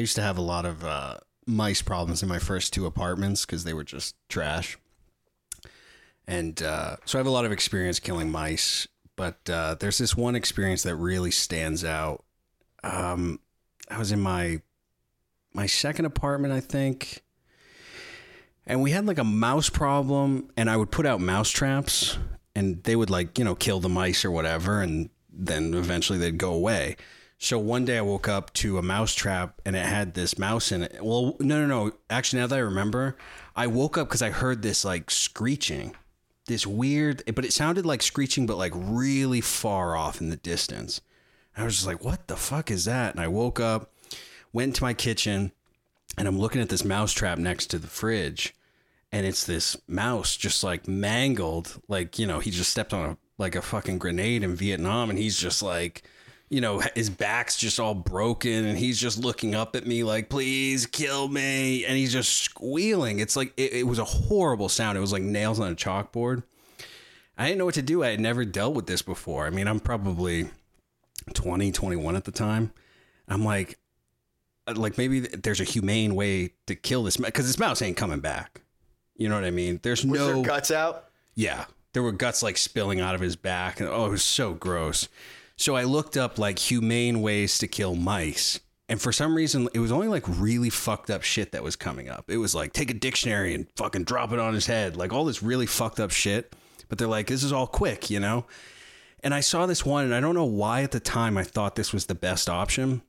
I used to have a lot of uh, mice problems in my first two apartments because they were just trash. And uh, so I have a lot of experience killing mice, but uh, there's this one experience that really stands out. Um, I was in my my second apartment, I think, and we had like a mouse problem, and I would put out mouse traps, and they would like you know kill the mice or whatever, and then eventually they'd go away. So one day I woke up to a mouse trap and it had this mouse in it. Well, no, no, no. Actually, now that I remember, I woke up because I heard this like screeching, this weird, but it sounded like screeching, but like really far off in the distance. I was just like, what the fuck is that? And I woke up, went to my kitchen, and I'm looking at this mouse trap next to the fridge. And it's this mouse just like mangled, like, you know, he just stepped on a like a fucking grenade in Vietnam and he's just like you know, his back's just all broken and he's just looking up at me like, please kill me. And he's just squealing. It's like, it, it, was a horrible sound. It was like nails on a chalkboard. I didn't know what to do. I had never dealt with this before. I mean, I'm probably 20, 21 at the time. I'm like, uh, like maybe there's a humane way to kill this because this mouse ain't coming back. You know what I mean? There's Was no there guts out. Yeah, there were guts like spilling out of his back, and oh, it was so gross. So I looked up like humane ways to kill mice. And for some reason, it was only like really fucked up shit that was coming up. It was like, take a dictionary and fucking drop it on his head. Like all this really fucked up shit. But they're like, this is all quick, you know? And I saw this one, and I don't know why at the time I thought this was the best option.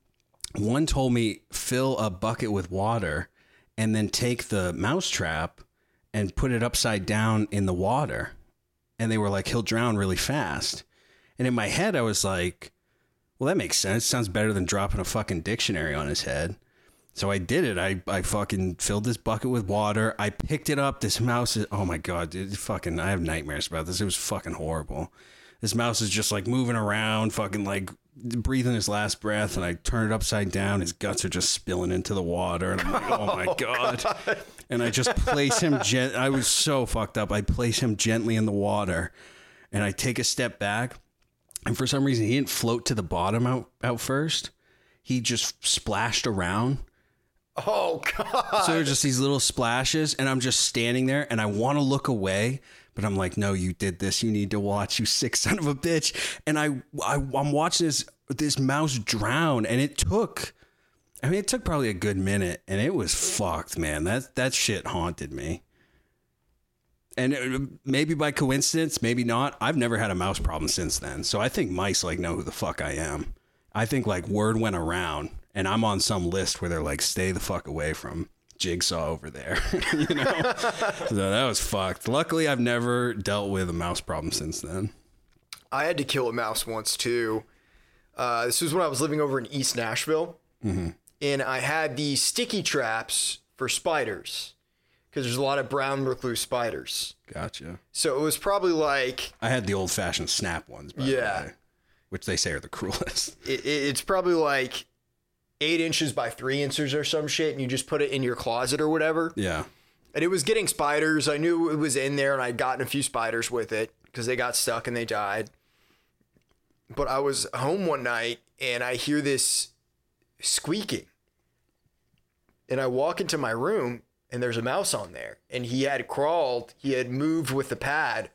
One told me fill a bucket with water and then take the mousetrap and put it upside down in the water. And they were like, he'll drown really fast. And in my head, I was like, well, that makes sense. Sounds better than dropping a fucking dictionary on his head. So I did it. I, I fucking filled this bucket with water. I picked it up. This mouse is, oh my God, dude, fucking, I have nightmares about this. It was fucking horrible. This mouse is just like moving around, fucking like breathing his last breath. And I turn it upside down. His guts are just spilling into the water. And I'm like, oh my oh God. God. And I just place him, gent- I was so fucked up. I place him gently in the water and I take a step back and for some reason, he didn't float to the bottom out, out first. He just splashed around. Oh God! So there's just these little splashes, and I'm just standing there, and I want to look away, but I'm like, "No, you did this. You need to watch, you sick son of a bitch." And I, I I'm watching this this mouse drown, and it took, I mean, it took probably a good minute, and it was fucked, man. That that shit haunted me and uh, maybe by coincidence, maybe not. I've never had a mouse problem since then. So I think mice like know who the fuck I am. I think like word went around and I'm on some list where they're like, stay the fuck away from Jigsaw over there. you know? so that was fucked. Luckily, I've never dealt with a mouse problem since then. I had to kill a mouse once too. Uh, this was when I was living over in East Nashville. Mm-hmm. And I had these sticky traps for spiders because there's a lot of brown recluse spiders. Gotcha. So it was probably like I had the old fashioned snap ones. yeah, the which they say are the cruelest. It, it's probably like eight inches by three inches or some shit, and you just put it in your closet or whatever. Yeah. And it was getting spiders. I knew it was in there, and I'd gotten a few spiders with it because they got stuck and they died. But I was home one night and I hear this squeaking. And I walk into my room and there's a mouse on there. And he had crawled, he had moved with the pad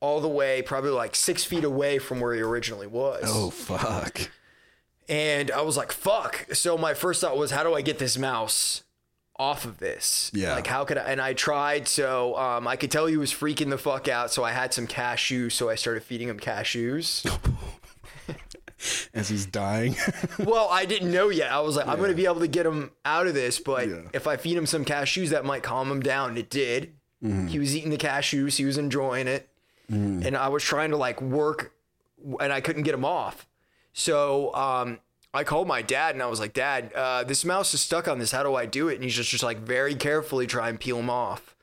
all the way, probably like six feet away from where he originally was. Oh, fuck. And I was like, fuck. So my first thought was, how do I get this mouse off of this? Yeah. Like, how could I? And I tried. So um, I could tell he was freaking the fuck out. So I had some cashews. So I started feeding him cashews. as he's dying. well, I didn't know yet. I was like, yeah. I'm going to be able to get him out of this, but yeah. if I feed him some cashews, that might calm him down. It did. Mm-hmm. He was eating the cashews, he was enjoying it. Mm. And I was trying to like work and I couldn't get him off. So, um, I called my dad and I was like, Dad, uh, this mouse is stuck on this. How do I do it? And he's just, just like very carefully try and peel him off.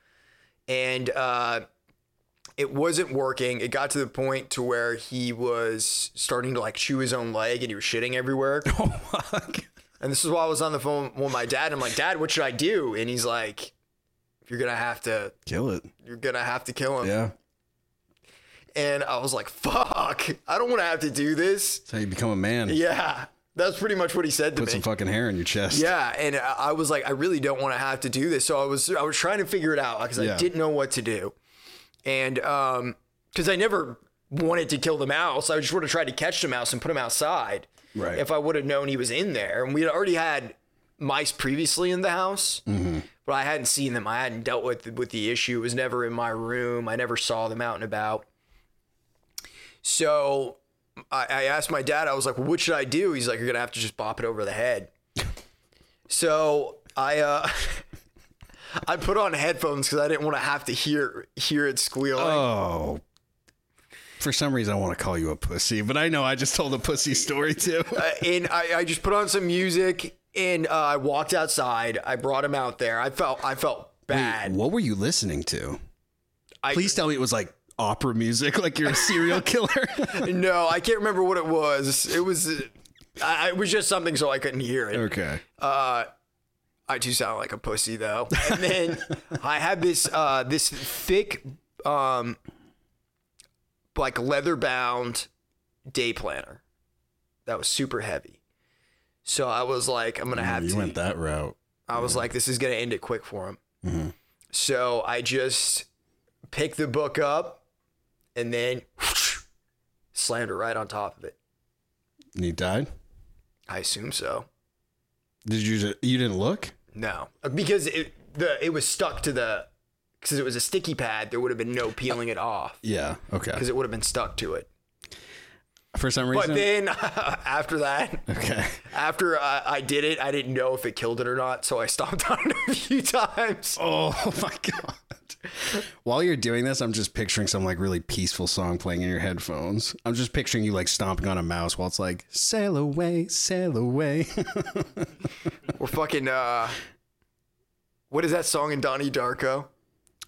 And uh, it wasn't working. It got to the point to where he was starting to like chew his own leg and he was shitting everywhere. Oh fuck. And this is why I was on the phone with my dad. I'm like, Dad, what should I do? And he's like, You're gonna have to kill it. You're gonna have to kill him. Yeah. And I was like, fuck, I don't wanna have to do this. That's how you become a man. Yeah. That's pretty much what he said to Put me. Put some fucking hair in your chest. Yeah, and I I was like, I really don't want to have to do this. So I was, I was trying to figure it out because Yeah. I didn't know what to do, and um, because I never wanted to kill the mouse, I just would have tried to catch the mouse and put him outside. Right. If I would have known he was in there, and we had already had mice previously in the house, but I hadn't seen them. I hadn't dealt with with the issue. It was never in my room. I never saw them out and about. So I, I asked my dad, I was like, well, what should I do? He's like, you're going to have to just bop it over the head. so I, uh, I put on headphones because I didn't want to have to hear hear it squealing. Oh. For some reason, I want to call you a pussy, but I know I just told a pussy story too. Uh, and I, I just put on some music and uh, I walked outside. I brought him out there. I felt I felt bad. What were you listening to? I, Please tell me it was like opera music, like you're a serial killer. no, I can't remember what it was. It was, uh, I, it was just something so I couldn't hear it. okay. I do sound like a pussy though. And then I had this uh this thick um like leather bound day planner that was super heavy. So I was like, I'm gonna have You to. went that route. I was like, this is gonna end it quick for him. So I just picked the book up and then slammed it right on top of it. And you died? I assume so. Did you you didn't look? No, because it the it was stuck to the because it was a sticky pad. There would have been no peeling it off Yeah. Okay. because it would have been stuck to it. For some reason. But then after that, okay. after I, I did it, I didn't know if it killed it or not, so I stomped on it a few times. Oh my god. While you're doing this, I'm just picturing some like really peaceful song playing in your headphones. I'm just picturing you like stomping on a mouse while it's like sail away, sail away. We're fucking. uh What is that song in Donnie Darko?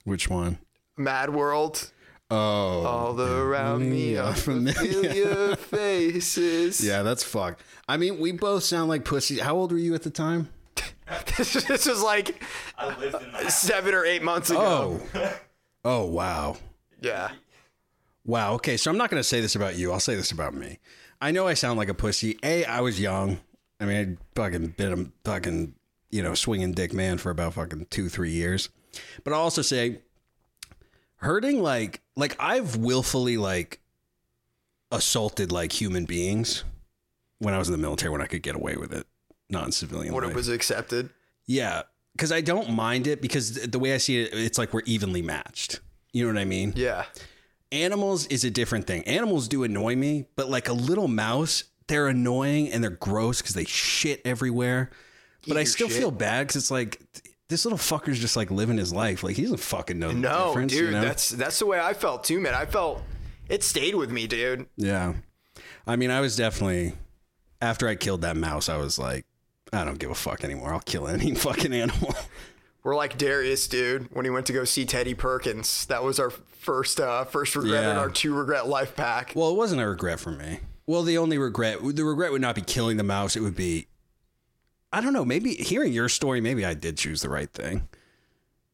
Which one? Mad World. Oh. All around me are familiar. familiar faces. Yeah, that's fucked. I mean, we both sound like pussies. How old were you at the time? this was like I lived in seven or eight months ago. Oh. Oh, wow. Yeah. Wow. Okay. So I'm not going to say this about you. I'll say this about me. I know I sound like a pussy. A, I was young. I mean, I'd fucking been a fucking, you know, swinging dick man for about fucking two, three years. But I'll also say, hurting like, like I've willfully like assaulted like human beings when I was in the military when I could get away with it, non civilian. When it was accepted. Yeah, because I don't mind it because the way I see it, it's like we're evenly matched. You know what I mean? Yeah. Animals is a different thing. Animals do annoy me, but like a little mouse, they're annoying and they're gross because they shit everywhere. But I still shit. feel bad because it's like this little fucker's just like living his life. Like he doesn't fucking know the No, difference. dude, you know? that's that's the way I felt too, man. I felt it stayed with me, dude. yeah. I mean, I was definitely after I killed that mouse, I was like, I don't give a fuck anymore. I'll kill any fucking animal. We're like Darius, dude, when he went to go see Teddy Perkins. That was our first uh first regret in our two regret life pack. Well, it wasn't a regret for me. Well, the only regret, the regret would not be killing the mouse. It would be, I don't know, maybe hearing your story, maybe I did choose the right thing.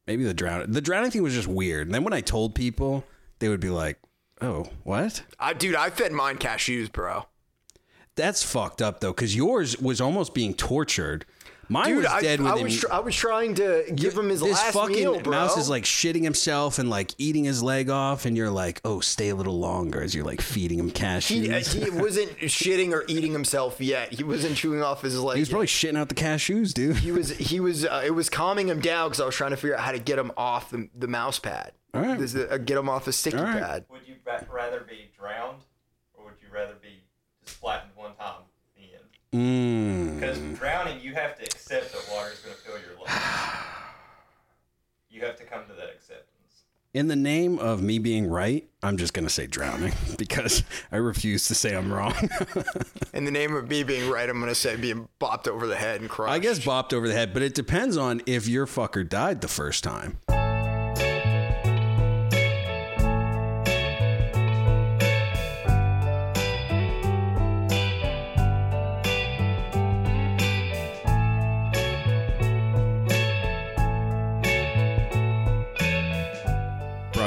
Maybe the drowning, the drowning thing was just weird. And then when I told people, they would be like, oh, what? I dude, I fed mine cashews, bro. That's fucked up though, because yours was almost being tortured. Mine Dude, was I, dead I within. was tr- I was trying to give him his this last fucking meal, bro. mouse is like shitting himself and like eating his leg off, and you're like, oh, stay a little longer as you're like feeding him he, cashews. he wasn't shitting or eating himself yet. He wasn't chewing off his leg. he was yet. probably shitting out the cashews, dude. he was he was uh, it was calming him down because I was trying to figure out how to get him off the, the mouse pad. All right. This is- uh, get him off the sticky All right. pad. Would you ra- rather be drowned or would you rather be just flattened one time? At The end. Mm. Because drowning, you have to accept that water is going to fill your lungs. You have to come to that acceptance. In the name of me being right, I'm just going to say drowning because I refuse to say I'm wrong. In the name of me being right, I'm gonna say being bopped over the head and crushed. I guess bopped over the head, but it depends on if your fucker died the first time.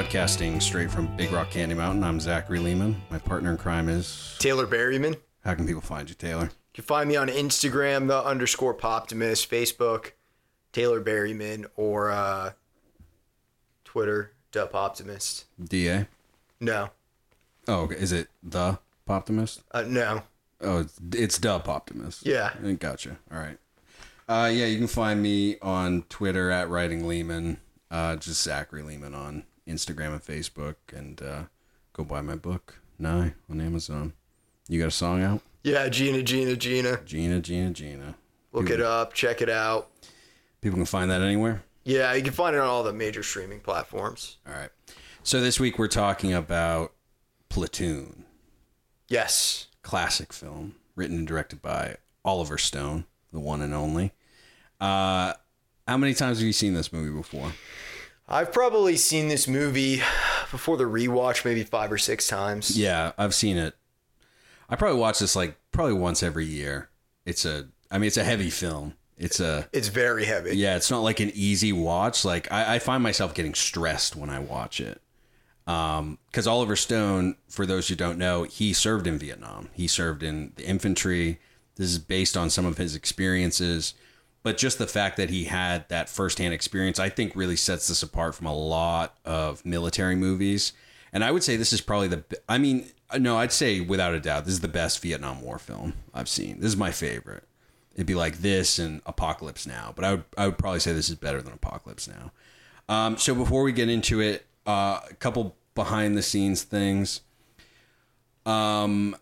Broadcasting straight from Big Rock Candy Mountain, I'm Zachary Lehman. My partner in crime is. Taylor Berryman. How can people find you, Taylor? You can find me on Instagram, the underscore Poptimus, Facebook, Taylor Berryman, or uh, Twitter, Dup Optimist. Da. No, Oh, okay. is it the Poptimist? uh, no. Oh, it's, it's Dub Optimist. Yeah. I Gotcha. All right. Uh, yeah, you can find me on Twitter at Writing Lehman, uh, just Zachary Lehman on Instagram and Facebook, and uh, go buy my book, Nye, on Amazon. You got a song out? Yeah, Gina, Gina, Gina. Gina, Gina, Gina. Look it up, check it out. People can find that anywhere. Yeah, you can find it on all the major streaming platforms. All right. So this week we're talking about Platoon, Yes. classic film written and directed by Oliver Stone, the one and only. Uh, how many times have you seen this movie before? I've probably seen this movie before the rewatch maybe five or six times. Yeah, I've seen it. I probably watch this like probably once every year. It's a, I mean, it's a heavy film. It's a, It's very heavy. yeah, it's not like an easy watch. Like I, I find myself getting stressed when I watch it. Um, because Oliver Stone, for those who don't know, he served in Vietnam. He served in the infantry. This is based on some of his experiences, but just the fact that he had that firsthand experience, I think, really sets this apart from a lot of military movies. And I would say this is probably the. I mean, no, I'd say without a doubt, this is the best Vietnam War film I've seen. This is my favorite. It'd be like this and Apocalypse Now, but I would I would probably say this is better than Apocalypse Now. Um, so before we get into it, uh, a couple behind the scenes things. Um,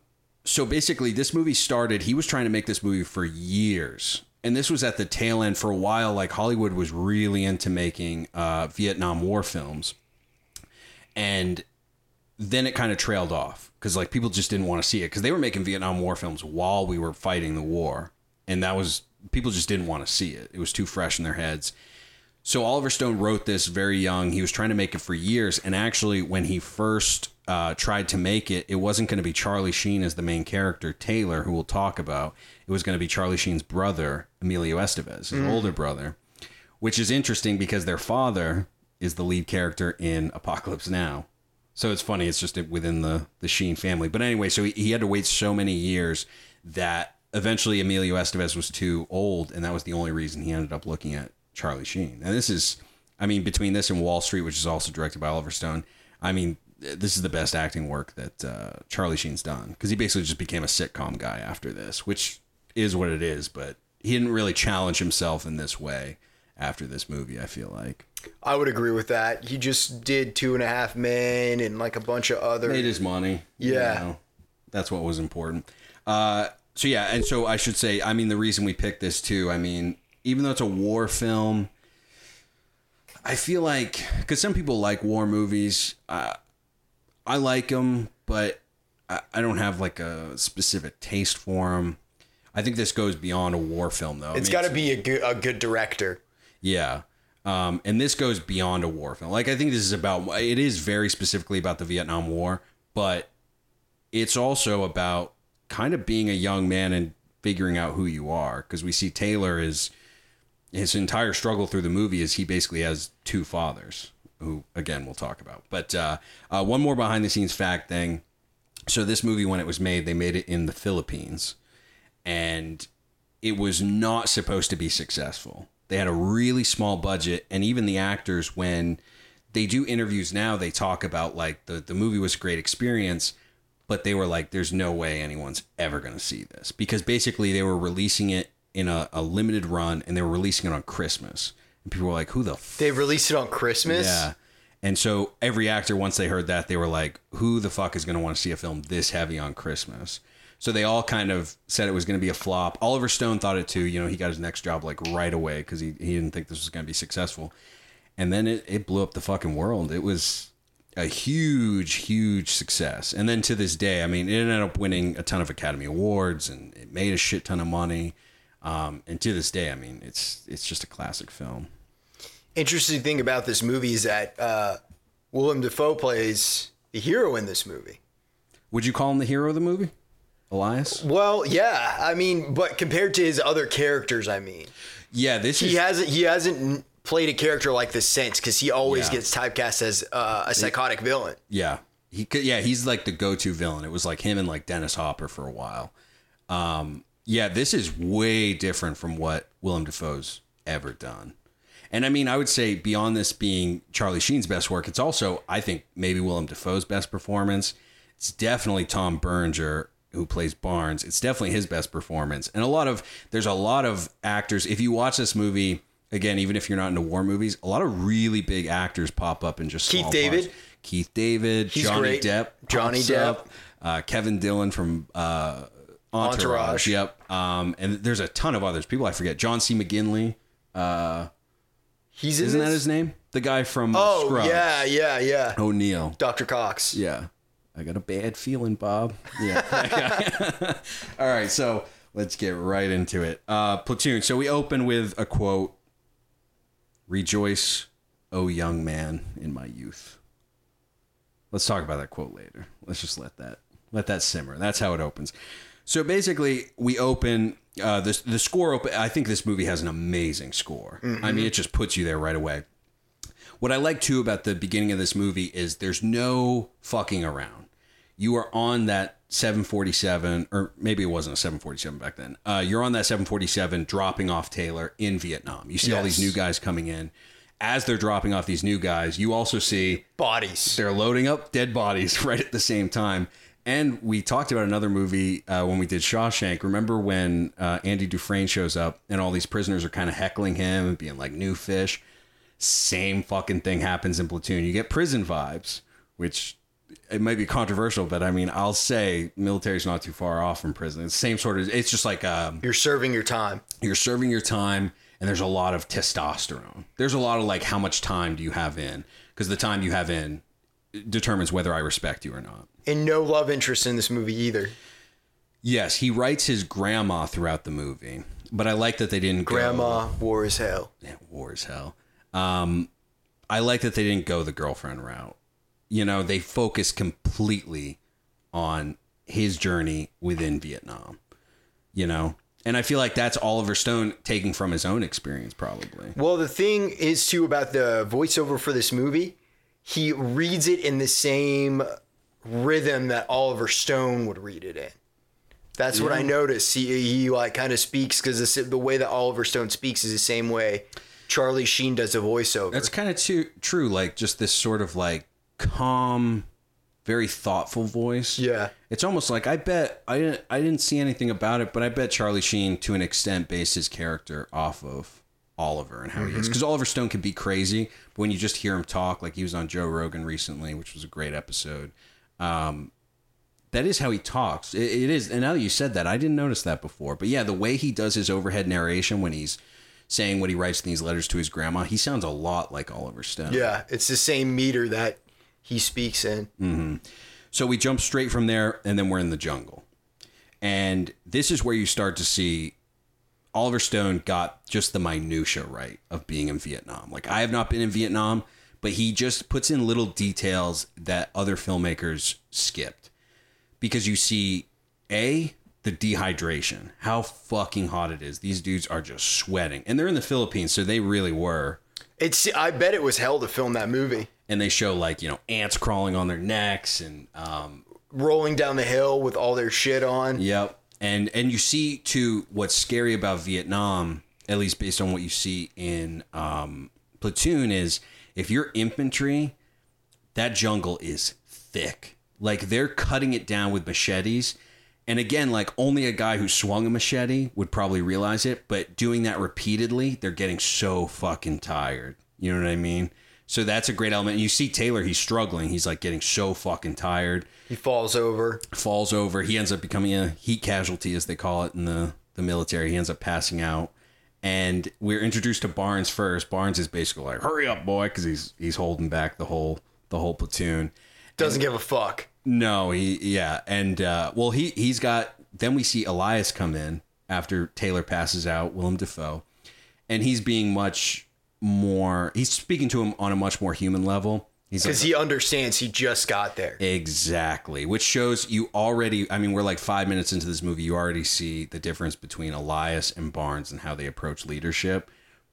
so basically, this movie started. He was trying to make this movie for years, and this was at the tail end for a while. Like Hollywood was really into making uh, Vietnam War films, and then it kind of trailed off because like people just didn't want to see it because they were making Vietnam War films while we were fighting the war, and that was people just didn't want to see it. It was too fresh in their heads. So Oliver Stone wrote this very young. He was trying to make it for years, and actually, when he first uh, tried to make it, it wasn't going to be Charlie Sheen as the main character, Taylor, who we'll talk about. It was going to be Charlie Sheen's brother, Emilio Estevez, his older brother, which is interesting because their father is the lead character in Apocalypse Now. So it's funny. It's just within the the Sheen family. But anyway, so he, he had to wait so many years that eventually Emilio Estevez was too old, and that was the only reason he ended up looking at Charlie Sheen. And this is, I mean, between this and Wall Street, which is also directed by Oliver Stone, I mean, this is the best acting work that uh, Charlie Sheen's done because he basically just became a sitcom guy after this, which is what it is. But he didn't really challenge himself in this way after this movie. I feel like I would agree with that. He just did Two and a Half Men and like a bunch of other. made his money. you Yeah. know. that's what was important. Uh, so yeah, and so I should say, I mean, the reason we picked this too, I mean, even though it's a war film, I feel like because some people like war movies, uh, I like them, but I, I don't have like a specific taste for them. I think this goes beyond a war film, though. I It's mean, got to be a good, a good director. yeah. Um, and this goes beyond a war film. Like I think this is about it is very specifically about the Vietnam War, but it's also about kind of being a young man and figuring out who you are because we see Taylor is his entire struggle through the movie is he basically has two fathers who again we'll talk about. But uh, uh, one more behind the scenes fact thing. So this movie when it was made, they made it in the Philippines and it was not supposed to be successful. They had a really small budget, and even the actors, when they do interviews now, they talk about like the, the movie was a great experience, but they were like, there's no way anyone's ever going to see this because basically they were releasing it in a, a limited run and they were releasing it on Christmas. And people were like, who the f- They released it on Christmas. yeah. And so every actor, once they heard that, they were like, who the fuck is going to want to see a film this heavy on Christmas? So they all kind of said it was going to be a flop. Oliver Stone thought it too. You know, he got his next job like right away because he, he didn't think this was going to be successful. And then it, it blew up the fucking world. It was a huge, huge success. And then to this day, I mean, it ended up winning a ton of Academy Awards and it made a shit ton of money. Um, and to this day, I mean, it's it's just a classic film. Interesting thing about this movie is that uh, Willem Dafoe plays the hero in this movie. Would you call him the hero of the movie, Elias? Well, yeah, I mean, but compared to his other characters, I mean, Yeah, this is he hasn't he hasn't played a character like this since because he always Yeah. gets typecast as uh, a psychotic villain. Yeah, he. Yeah, he's like the go-to villain. It was like him and like Dennis Hopper for a while. Um, Yeah, this is way different from what Willem Dafoe's ever done. And I mean, I would say beyond this being Charlie Sheen's best work, it's also, I think, maybe Willem Dafoe's best performance. It's definitely Tom Berenger who plays Barnes. It's definitely his best performance. And a lot of there's a lot of actors. If you watch this movie again, even if you're not into war movies, a lot of really big actors pop up in just Keith David? parts. Keith David, He's Johnny great. Depp, Johnny Depp. uh, Kevin Dillon from uh, Entourage. Entourage. Yep. Um, and there's a ton of others. People I forget. John C. McGinley. Uh, He's in isn't that this? his name? The guy from Oh Scrubs. yeah, yeah, yeah. O'Neill. Dr. Cox. Yeah. I got a bad feeling, Bob. Yeah. All right, so let's get right into it. Uh, Platoon. So we open with a quote Rejoice, O young man, in my youth. Let's talk about that quote later. Let's just let that let that simmer. That's how it opens. So basically, we open uh, the the score. Open. I think this movie has an amazing score. I mean, it just puts you there right away. What I like too about the beginning of this movie is there's no fucking around. You are on that 747, or maybe it wasn't a 747 back then. Uh, you're on that 747 dropping off Taylor in Vietnam. You see all these new guys coming in. As they're dropping off these new guys, you also see Bodies. they're loading up dead bodies right at the same time. And we talked about another movie uh, when we did Shawshank. Remember when uh, Andy Dufresne shows up and all these prisoners are kind of heckling him and being like new fish? Same fucking thing happens in Platoon. You get prison vibes, which it might be controversial, but I mean, I'll say military's not too far off from prison. It's the same sort of. It's just like um, You're serving your time. you're serving your time and there's a lot of testosterone. There's a lot of like how much time do you have in because the time you have in determines whether I respect you or not. And no love interest in this movie either. Yes, he writes his grandma throughout the movie, but I like that they didn't go- Grandma, war is hell. Yeah, war is hell. Um, I like that they didn't go the girlfriend route. You know, they focus completely on his journey within Vietnam. You know, and I feel like that's Oliver Stone taking from his own experience, probably. Well, the thing is too about the voiceover for this movie, he reads it in the same rhythm that Oliver Stone would read it in. That's what I noticed. He, he like kind of speaks because the, the way that Oliver Stone speaks is the same way Charlie Sheen does a voiceover. That's kind of too true. Like just this sort of like calm, very thoughtful voice. yeah. It's almost like I bet I didn't I didn't see anything about it, but I bet Charlie Sheen to an extent based his character off of Oliver and how he is. Mm-hmm. Because Oliver Stone can be crazy, but when you just hear him talk, like he was on Joe Rogan recently, which was a great episode. Um, that is how he talks. It, it is, and now that you said that, I didn't notice that before. But yeah, the way he does his overhead narration when he's saying what he writes in these letters to his grandma, he sounds a lot like Oliver Stone. Yeah. It's the same meter that he speaks in. So we jump straight from there, and then we're in the jungle. And this is where you start to see Oliver Stone got just the minutia right of being in Vietnam. Like I have not been in Vietnam, but he just puts in little details that other filmmakers skipped. Because you see A, the dehydration, how fucking hot it is. These dudes are just sweating. And they're in the Philippines, so they really were. It's I bet it was hell to film that movie. And they show like, you know, ants crawling on their necks and um Rolling down the hill with all their shit on. Yep. And and you see too what's scary about Vietnam, at least based on what you see in um, Platoon, is if you're infantry, that jungle is thick. Like they're cutting it down with machetes. And again, like only a guy who swung a machete would probably realize it, but doing that repeatedly, they're getting so fucking tired. You know what I mean? So that's a great element. You see Taylor, he's struggling. He's like getting so fucking tired He falls over. falls over. He ends up becoming a heat casualty, as they call it in the, the military. He ends up passing out. And we're introduced to Barnes first. Barnes is basically like, "Hurry up, boy," because he's he's holding back the whole the whole platoon. Doesn't give a fuck. No, he yeah, and uh, well, he he's got. Then we see Elias come in after Taylor passes out. Willem Dafoe, and he's being much more. He's speaking to him on a much more human level. Like, Because he understands he just got there. Exactly, which shows you already. I mean, we're like five minutes into this movie. You already see the difference between Elias and Barnes and how they approach leadership.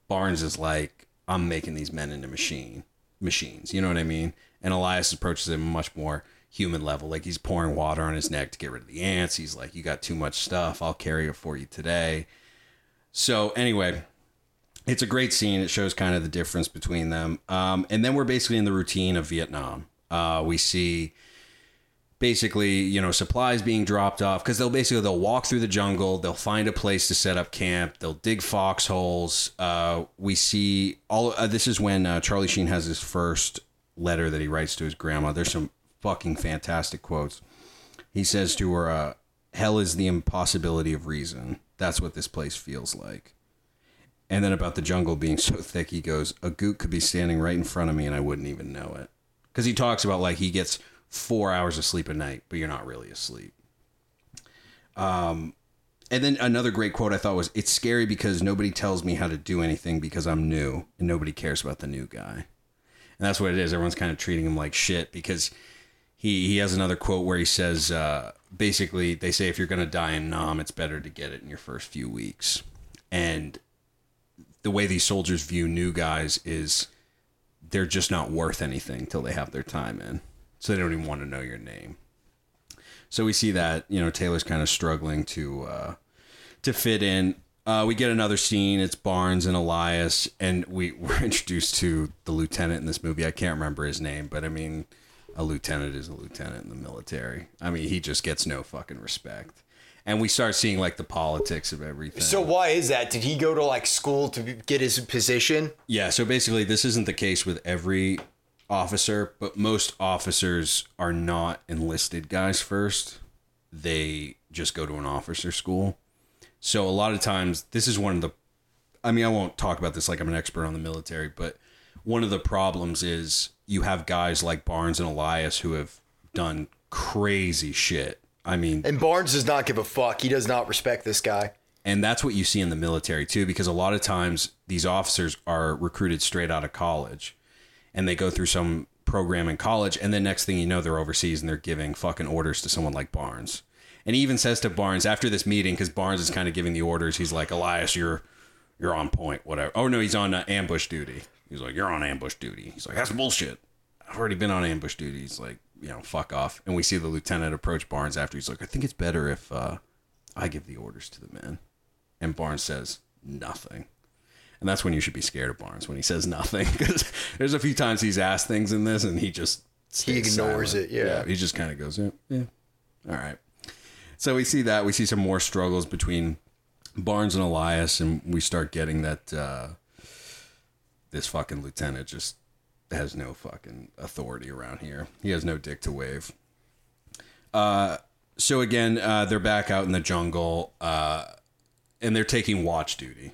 Barnes is like, "I'm making these men into machine machines." You know what I mean? And Elias approaches him much more human level. Like he's pouring water on his neck to get rid of the ants. He's like, "You got too much stuff. I'll carry it for you today." So anyway, it's a great scene. It shows kind of the difference between them. Um, and then we're basically in the routine of Vietnam. Uh, we see basically, you know, supplies being dropped off because they'll basically they'll walk through the jungle. They'll find a place to set up camp. They'll dig foxholes. Uh, we see all. Uh, this is when uh, Charlie Sheen has his first letter that he writes to his grandma. There's some fucking fantastic quotes. He says to her, uh, "Hell is the impossibility of reason. That's what this place feels like." And then about the jungle being so thick, he goes, "A goot could be standing right in front of me, and I wouldn't even know it." Because he talks about like he gets four hours of sleep a night, but you're not really asleep. Um, and then another great quote I thought was, "It's scary because nobody tells me how to do anything because I'm new, and nobody cares about the new guy." And that's what it is. Everyone's kind of treating him like shit because he he has another quote where he says, uh, basically, they say if you're gonna die in Nam, it's better to get it in your first few weeks. And the way these soldiers view new guys is they're just not worth anything till they have their time in. So they don't even want to know your name. So we see that, you know, Taylor's kind of struggling to uh to fit in. Uh, we get another scene. It's Barnes and Elias, and we were introduced to the lieutenant in this movie. I can't remember his name, but I mean, a lieutenant is a lieutenant in the military. I mean, he just gets no fucking respect. And we start seeing like the politics of everything. So why is that? Did he go to like school to get his position? Yeah, so basically, this isn't the case with every officer, but most officers are not enlisted guys first. They just go to an officer school. So a lot of times, this is one of the. I mean, I won't talk about this like I'm an expert on the military, but one of the problems is you have guys like Barnes and Elias who have done crazy shit. I mean, And Barnes does not give a fuck. He does not respect this guy. and that's what you see in the military too, because a lot of times these officers are recruited straight out of college and they go through some program in college. And then next thing you know, they're overseas and they're giving fucking orders to someone like Barnes. And he even says to Barnes after this meeting, because Barnes is kind of giving the orders, he's like, Elias, you're, you're on point, whatever. Oh no, he's on uh, ambush duty. He's like, you're on ambush duty. He's like, that's bullshit. I've already been on ambush duty. He's like, you know, fuck off. And we see the lieutenant approach Barnes after. He's like, I think it's better if uh, I give the orders to the men. And Barnes says nothing. And that's when you should be scared of Barnes when he says nothing because there's a few times he's asked things in this and he just He ignores silent. it, yeah. he just kind of goes, yeah, yeah, all right. So we see that we see some more struggles between Barnes and Elias, and we start getting that uh, this fucking lieutenant just has no fucking authority around here. He has no dick to wave. Uh, so again, uh, they're back out in the jungle, uh, and they're taking watch duty.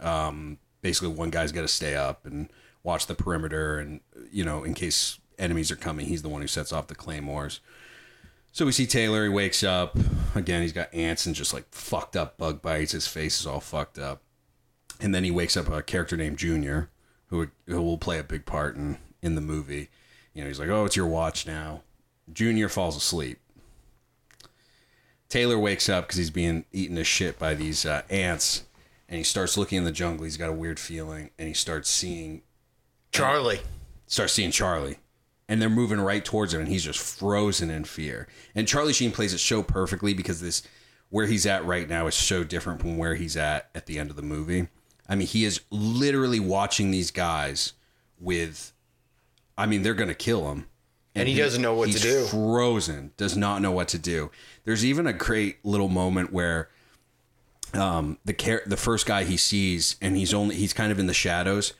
Um, basically, one guy's got to stay up and watch the perimeter, and you know, in case enemies are coming, he's the one who sets off the claymores. So we see Taylor. He wakes up again. He's got ants and just like fucked up bug bites. His face is all fucked up. And then he wakes up a character named Junior, who who will play a big part in in the movie. You know, he's like, "Oh, it's your watch now." Junior falls asleep. Taylor wakes up because he's being eaten to shit by these uh, ants, and he starts looking in the jungle. He's got a weird feeling, and he starts seeing Charlie. starts seeing Charlie. And they're moving right towards him, and he's just frozen in fear. And Charlie Sheen plays it so perfectly because this where he's at right now is so different from where he's at at the end of the movie. I mean, he is literally watching these guys with, I mean, they're gonna kill him, And he doesn't know what to he's do. Frozen, does not know what to do. There's even a great little moment where um, the car- the first guy he sees, and he's only he's kind of in the shadows.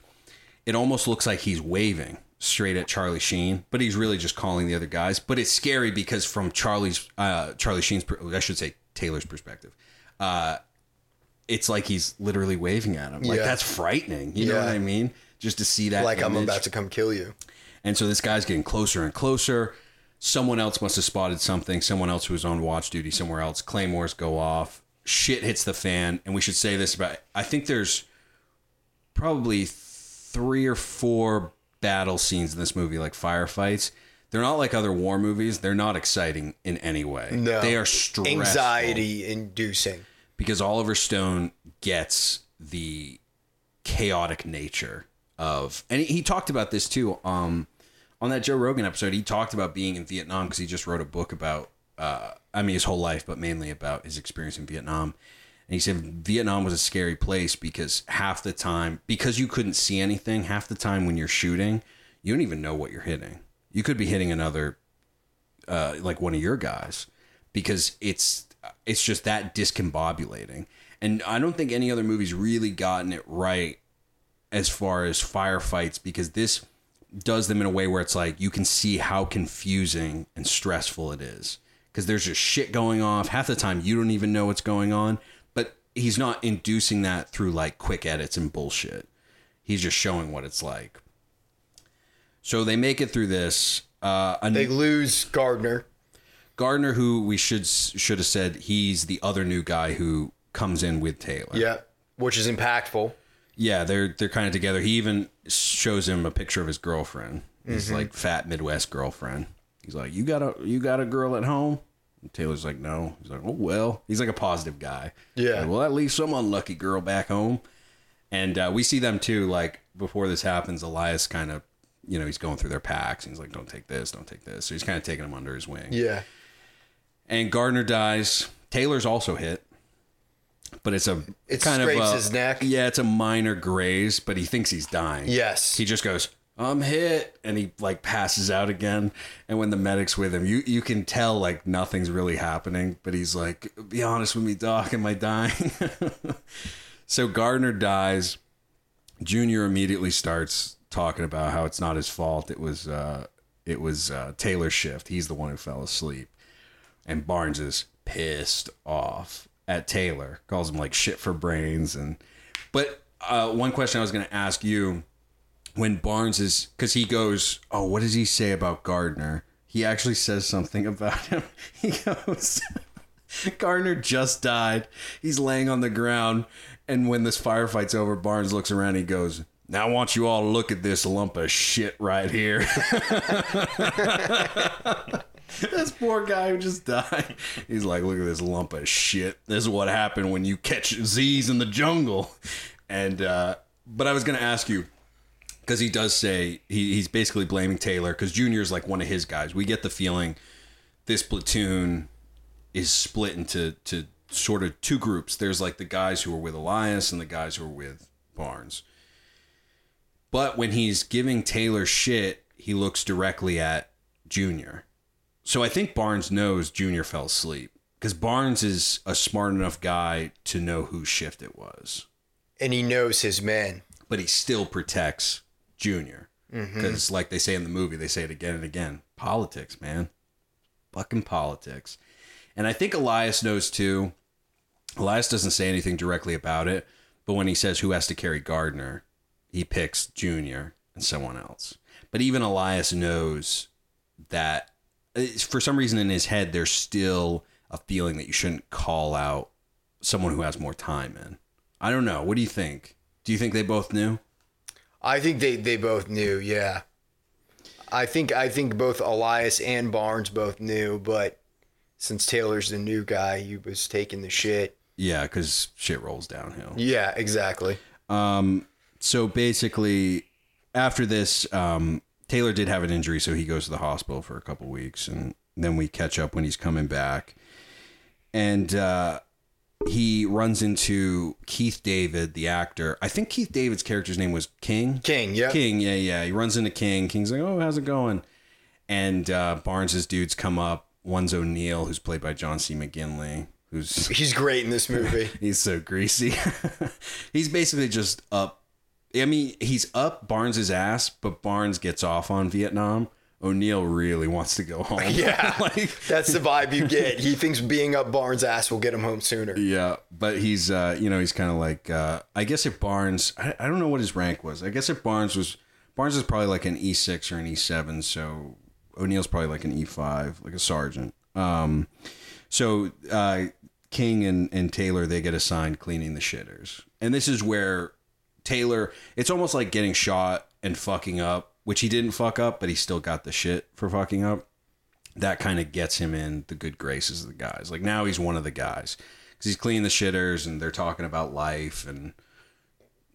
It almost looks like he's waving straight at Charlie Sheen, but he's really just calling the other guys. But it's scary because from Charlie's uh, Charlie Sheen's, I should say Taylor's perspective, uh, it's like he's literally waving at him. Like Yeah. that's frightening. You know what I mean? Just to see that. Like I'm about to come kill you. And so this guy's getting closer and closer. Someone else must have spotted something. Someone else who was on watch duty somewhere else. Claymores go off. Shit hits the fan. And we should say this about I think there's probably three or four battle scenes in this movie, like firefights. They're not like other war movies. They're not exciting in any way. No. They are stressful Anxiety inducing. Because Oliver Stone gets the chaotic nature of, and he, talked about this too um, on that Joe Rogan episode, he talked about being in Vietnam because he just wrote a book about, uh, I mean, his whole life, but mainly about his experience in Vietnam. And he said Vietnam was a scary place because half the time, because you couldn't see anything, half the time when you're shooting, you don't even know what you're hitting. You could be hitting another, uh, like one of your guys, because it's it's just that discombobulating. And I don't think any other movie's really gotten it right as far as firefights because this does them in a way where it's like you can see how confusing and stressful it is because there's just shit going off half the time you don't even know what's going on but he's not inducing that through like quick edits and bullshit he's just showing what it's like so they make it through this uh They lose Gardner. Gardner, who we should should have said he's the other new guy who comes in with Taylor. Yeah, which is impactful. Yeah, they're they're kind of together. He even shows him a picture of his girlfriend. His like fat Midwest girlfriend. He's like, "You got a you got a girl at home?" And Taylor's like, "No." He's like, "Oh well." He's like a positive guy. Yeah. Like, well, at least some unlucky girl back home. And uh, we see them too. Like before this happens, Elias kind of, you know, he's going through their packs. And he's like, "Don't take this, don't take this." So he's kind of taking them under his wing Yeah. And Gardner dies. Taylor's also hit, but it's a It kind of scrapes a- his neck. Yeah, it's a minor graze, but he thinks he's dying. Yes. he just goes, "I'm hit," and he like passes out again. And when the medic's with him, you you can tell like nothing's really happening, but he's like, "Be honest with me, doc. Am I dying?" so Gardner dies. Junior immediately starts talking about how it's not his fault. It was uh, it was uh, Taylor's shift. He's the one who fell asleep and Barnes is pissed off at Taylor, calls him like shit for brains. And but uh, one question I was going to ask you when Barnes is because he goes, oh, what does he say about Gardner? He actually says something about him. He goes. Gardner just died. He's laying on the ground. And when this firefight's over, Barnes looks around. He goes, Now I want you all to look at this lump of shit right here. this poor guy who just died. He's like, Look at this lump of shit. This is what happened when you catch Z's in the jungle. And, uh, but I was to ask you, because he does say he, he's basically blaming Taylor because Junior's like one of his guys. We get the feeling this platoon is split into to sort of two groups. There's like the guys who are with Elias and the guys who are with Barnes. But when he's giving Taylor shit, he looks directly at Junior. So I think Barnes knows Junior fell asleep because Barnes is a smart enough guy to know whose shift it was, And he knows his men. but he still protects Junior mm-hmm. because, like they say in the movie, they say it again and again: politics, man, fucking politics. And I think Elias knows too. Elias doesn't say anything directly about it, but when he says who has to carry Gardner, he picks Junior and someone else. But even Elias knows that for some reason in his head, there's still a feeling that you shouldn't call out someone who has more time in. I don't know. What do you think? Do you think they both knew? I think they, they both knew, yeah. I think I think both Elias and Barnes both knew, but since Taylor's the new guy, he was taking the shit. Yeah, because shit rolls downhill. Yeah, exactly. Um, so basically, after this, um, Taylor did have an injury, so he goes to the hospital for a couple weeks, and then we catch up when he's coming back, and uh, he runs into Keith David, the actor. I think Keith David's character's name was King. King, yeah. King, yeah, yeah. He runs into King. King's like, "Oh, how's it going?" And uh, Barnes's dudes come up. One's O'Neill, who's played by John C. McGinley, who's He's great in this movie. He's so greasy. he's basically just up. I mean, he's up Barnes's ass, but Barnes gets off on Vietnam. O'Neill really wants to go home. Yeah. like That's the vibe you get. He thinks being up Barnes' ass will get him home sooner. yeah, but he's uh, you know, he's kind of like uh, I guess if Barnes, I, I don't know what his rank was. I guess if Barnes was Barnes is probably like an E six or an E seven, so O'Neill's probably like an E five, like a sergeant. Um, so uh, King and, and Taylor they get assigned cleaning the shitters, and this is where Taylor. It's almost like getting shot and fucking up, which he didn't fuck up, but he still got the shit for fucking up. That kind of gets him in the good graces of the guys. Like now he's one of the guys because he's cleaning the shitters, and they're talking about life and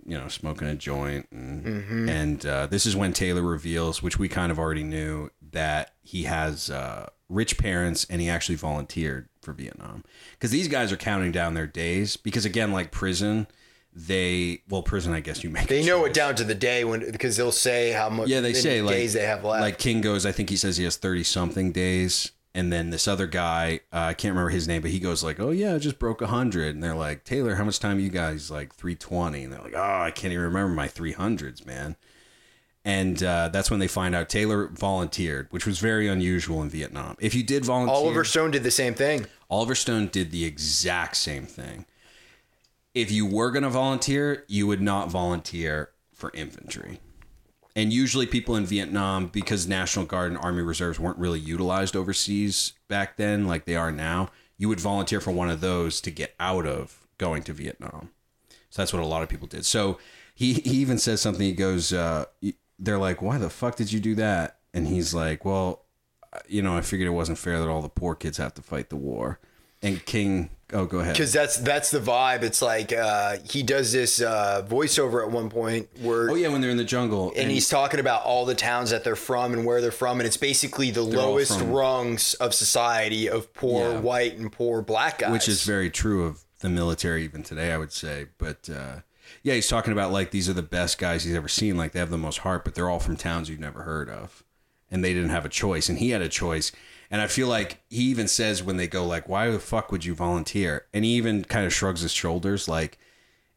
you know, smoking a joint, and Mm-hmm. and uh, this is when Taylor reveals, which we kind of already knew, that he has uh, rich parents and he actually volunteered for Vietnam because these guys are counting down their days because again, like prison, they well, prison, I guess you make They know choice. it down to the day when because they'll say how much. Yeah, they say like days they have left. Like King goes, I think he says he has thirty something days, and then this other guy, uh, I can't remember his name, but he goes like, "Oh yeah, I just broke hundred," and they're like, "Taylor, how much time you guys?" Like three twenty, and they're like, "Oh, I can't even remember my three hundreds, man." And uh, that's when they find out Taylor volunteered, which was very unusual in Vietnam. If you did volunteer, Oliver Stone did the same thing. Oliver Stone did the exact same thing. If you were going to volunteer, you would not volunteer for infantry. And usually, people in Vietnam, because National Guard and Army Reserves weren't really utilized overseas back then, like they are now, you would volunteer for one of those to get out of going to Vietnam. So that's what a lot of people did. So he, he even says something. He goes, uh, they're like, why the fuck did you do that? And he's like, well, you know, I figured it wasn't fair that all the poor kids have to fight the war. And King, oh, go ahead. because that's that's the vibe. It's like uh, he does this uh, voiceover at one point where, Oh yeah, when they're in the jungle, and he's talking about all the towns that they're from and where they're from, and it's basically the lowest from- rungs of society of poor Yeah. white and poor black guys. which is very true of the military even today, I would say. But uh, yeah, he's talking about like these are the best guys he's ever seen. Like they have the most heart, but they're all from towns you've never heard of, and they didn't have a choice, and he had a choice. And I feel like he even says when they go like, "Why the fuck would you volunteer?" And he even kind of shrugs his shoulders, like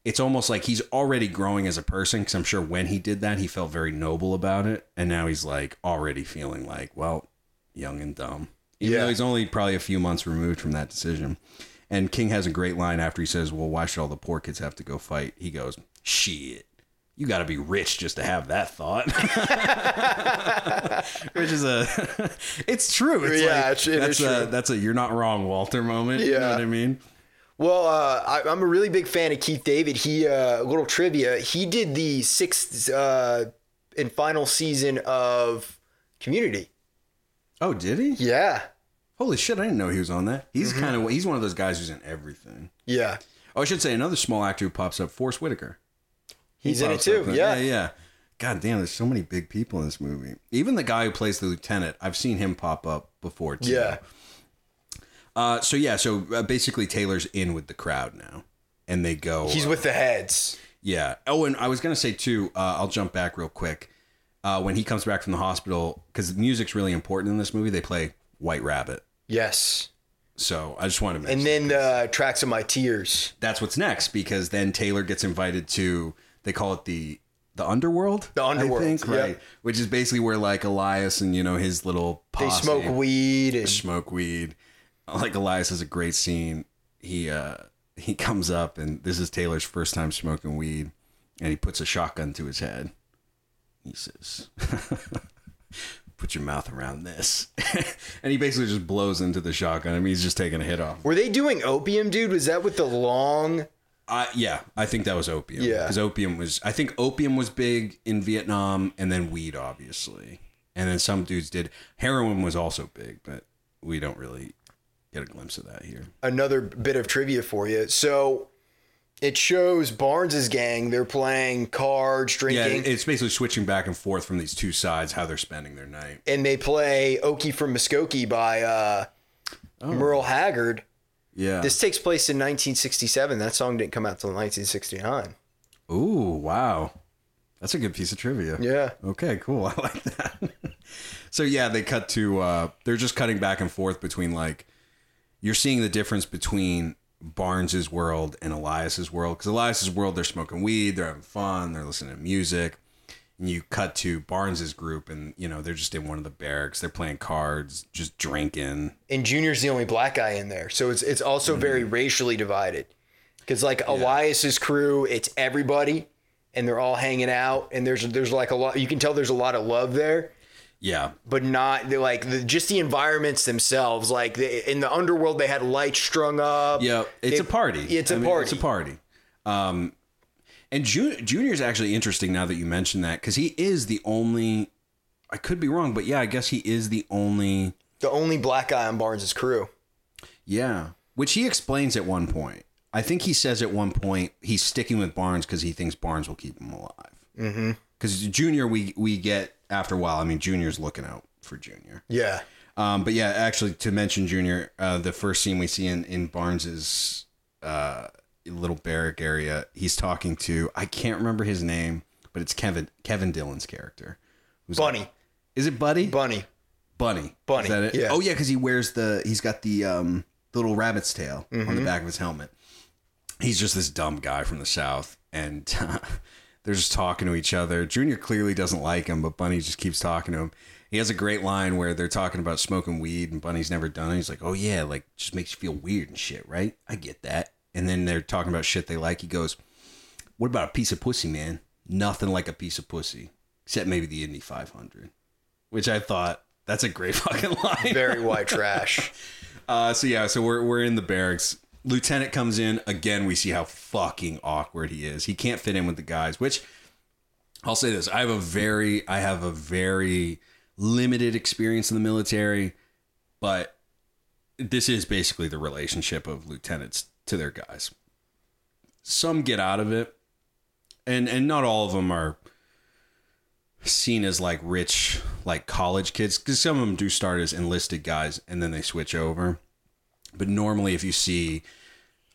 it's almost like he's already growing as a person. Because I'm sure when he did that, he felt very noble about it, and now he's like already feeling like, well, young and dumb. Even Yeah. though he's only probably a few months removed from that decision. And King has a great line after he says, Well, why should all the poor kids have to go fight? He goes, Shit. You got to be rich just to have that thought. Which is a, it's true. It's Yeah, like, it's- it that's a true. that's a you're not wrong, Walter moment. You know Yeah. what I mean? Well, uh, I, I'm a really big fan of Keith David. He, uh, little trivia, he did the sixth uh, and final season of Community. Oh, did he? Yeah, Holy shit! I didn't know he was on that. He's Mm-hmm. kind of he's one of those guys who's in everything. yeah, Oh, I should say another small actor who pops up, Forest Whitaker. He he's in it too. Yeah. yeah, yeah. God damn, there's so many big people in this movie. Even the guy who plays the lieutenant, I've seen him pop up before too. yeah. Uh, so yeah, so uh, basically Taylor's in with the crowd now, and they go. He's uh, with the heads. yeah. Oh, and I was gonna say too. Uh, I'll jump back real quick. Uh, when he comes back from the hospital, because music's really important in this movie, they play White Rabbit. Yes. So I just wanted to mention. And then uh, tracks of my tears. that's what's next because then Taylor gets invited to they call it the the underworld. The underworld, I think, yep. right? Which is basically where like Elias and you know his little They smoke weed and smoke weed. Like Elias has a great scene. He uh he comes up and this is Taylor's first time smoking weed, and he puts a shotgun to his head. He says. Put your mouth around this, and he basically just blows into the shotgun. I mean, he's just taking a hit off. Were they doing opium, dude? Was that with the long? Uh, yeah, I think that was opium. Yeah. because opium was. I think opium was big in Vietnam, and then weed, obviously, and then some dudes did. Heroin was also big, but we don't really get a glimpse of that here. Another bit of trivia for you. So it shows Barnes's gang. They're playing cards, drinking. Yeah, it's basically switching back and forth from these two sides how they're spending their night. and they play "Okie from Muskogee" by uh, Merle Haggard. Yeah. This takes place in 1967. That song didn't come out till 1969. Ooh, wow, that's a good piece of trivia. Yeah. Okay, cool. I like that. so yeah, they cut to uh they're just cutting back and forth between like you're seeing the difference between Barnes's world and Elias's world cuz Elias's world they're smoking weed, they're having fun, they're listening to music. And you cut to Barnes's group and you know, they're just in one of the barracks, they're playing cards, just drinking. and Junior's the only black guy in there, so it's it's also Mm-hmm. very racially divided. Because like Elias's crew, it's everybody, and they're all hanging out, and there's there's like a lot. You can tell there's a lot of love there, Yeah. but not they're like the, just the environments themselves. Like the, in the underworld, they had lights strung up. Yeah, it's a party. It's a I mean, party. It's a party. Um, and junior is actually interesting now that you mention that because he is the only. I could be wrong, but yeah, I guess he is the only. The only black guy on Barnes's crew. Yeah, which he explains at one point. I think he says at one point he's sticking with Barnes because he thinks Barnes will keep him alive. Mm-hmm. Because Junior, we we get after a while. I mean, Junior's looking out for Junior. Yeah. Um, but yeah, actually, to mention Junior, uh, the first scene we see in in Barnes's uh, little barrack area, he's talking to I can't remember his name, but it's Kevin Kevin Dillon's character. Who's Bunny. Is it Buddy? Bunny. Bunny. Bunny, Is that it? yeah. Oh yeah, because he wears the he's got the um, little rabbit's tail on Mm-hmm. the back of his helmet. He's just this dumb guy from the south, and they're just talking to each other. Junior clearly doesn't like him, but Bunny just keeps talking to him. He has a great line where they're talking about smoking weed, and Bunny's never done it. He's like, "Oh yeah, like just makes you feel weird and shit, right? I get that." And then they're talking about shit they like. He goes, "What about a piece of pussy, man? Nothing like a piece of pussy, except maybe the Indy 500." Which I thought that's a great fucking line. Very white trash. Uh, so yeah, so we're we're in the barracks. Lieutenant comes in again. We see how fucking awkward he is. He can't fit in with the guys. Which I'll say this: I have a very, I have a very limited experience in the military, but this is basically the relationship of lieutenants to their guys. Some get out of it, and and not all of them are seen as like rich like college kids because some of them do start as enlisted guys and then they switch over. But normally if you see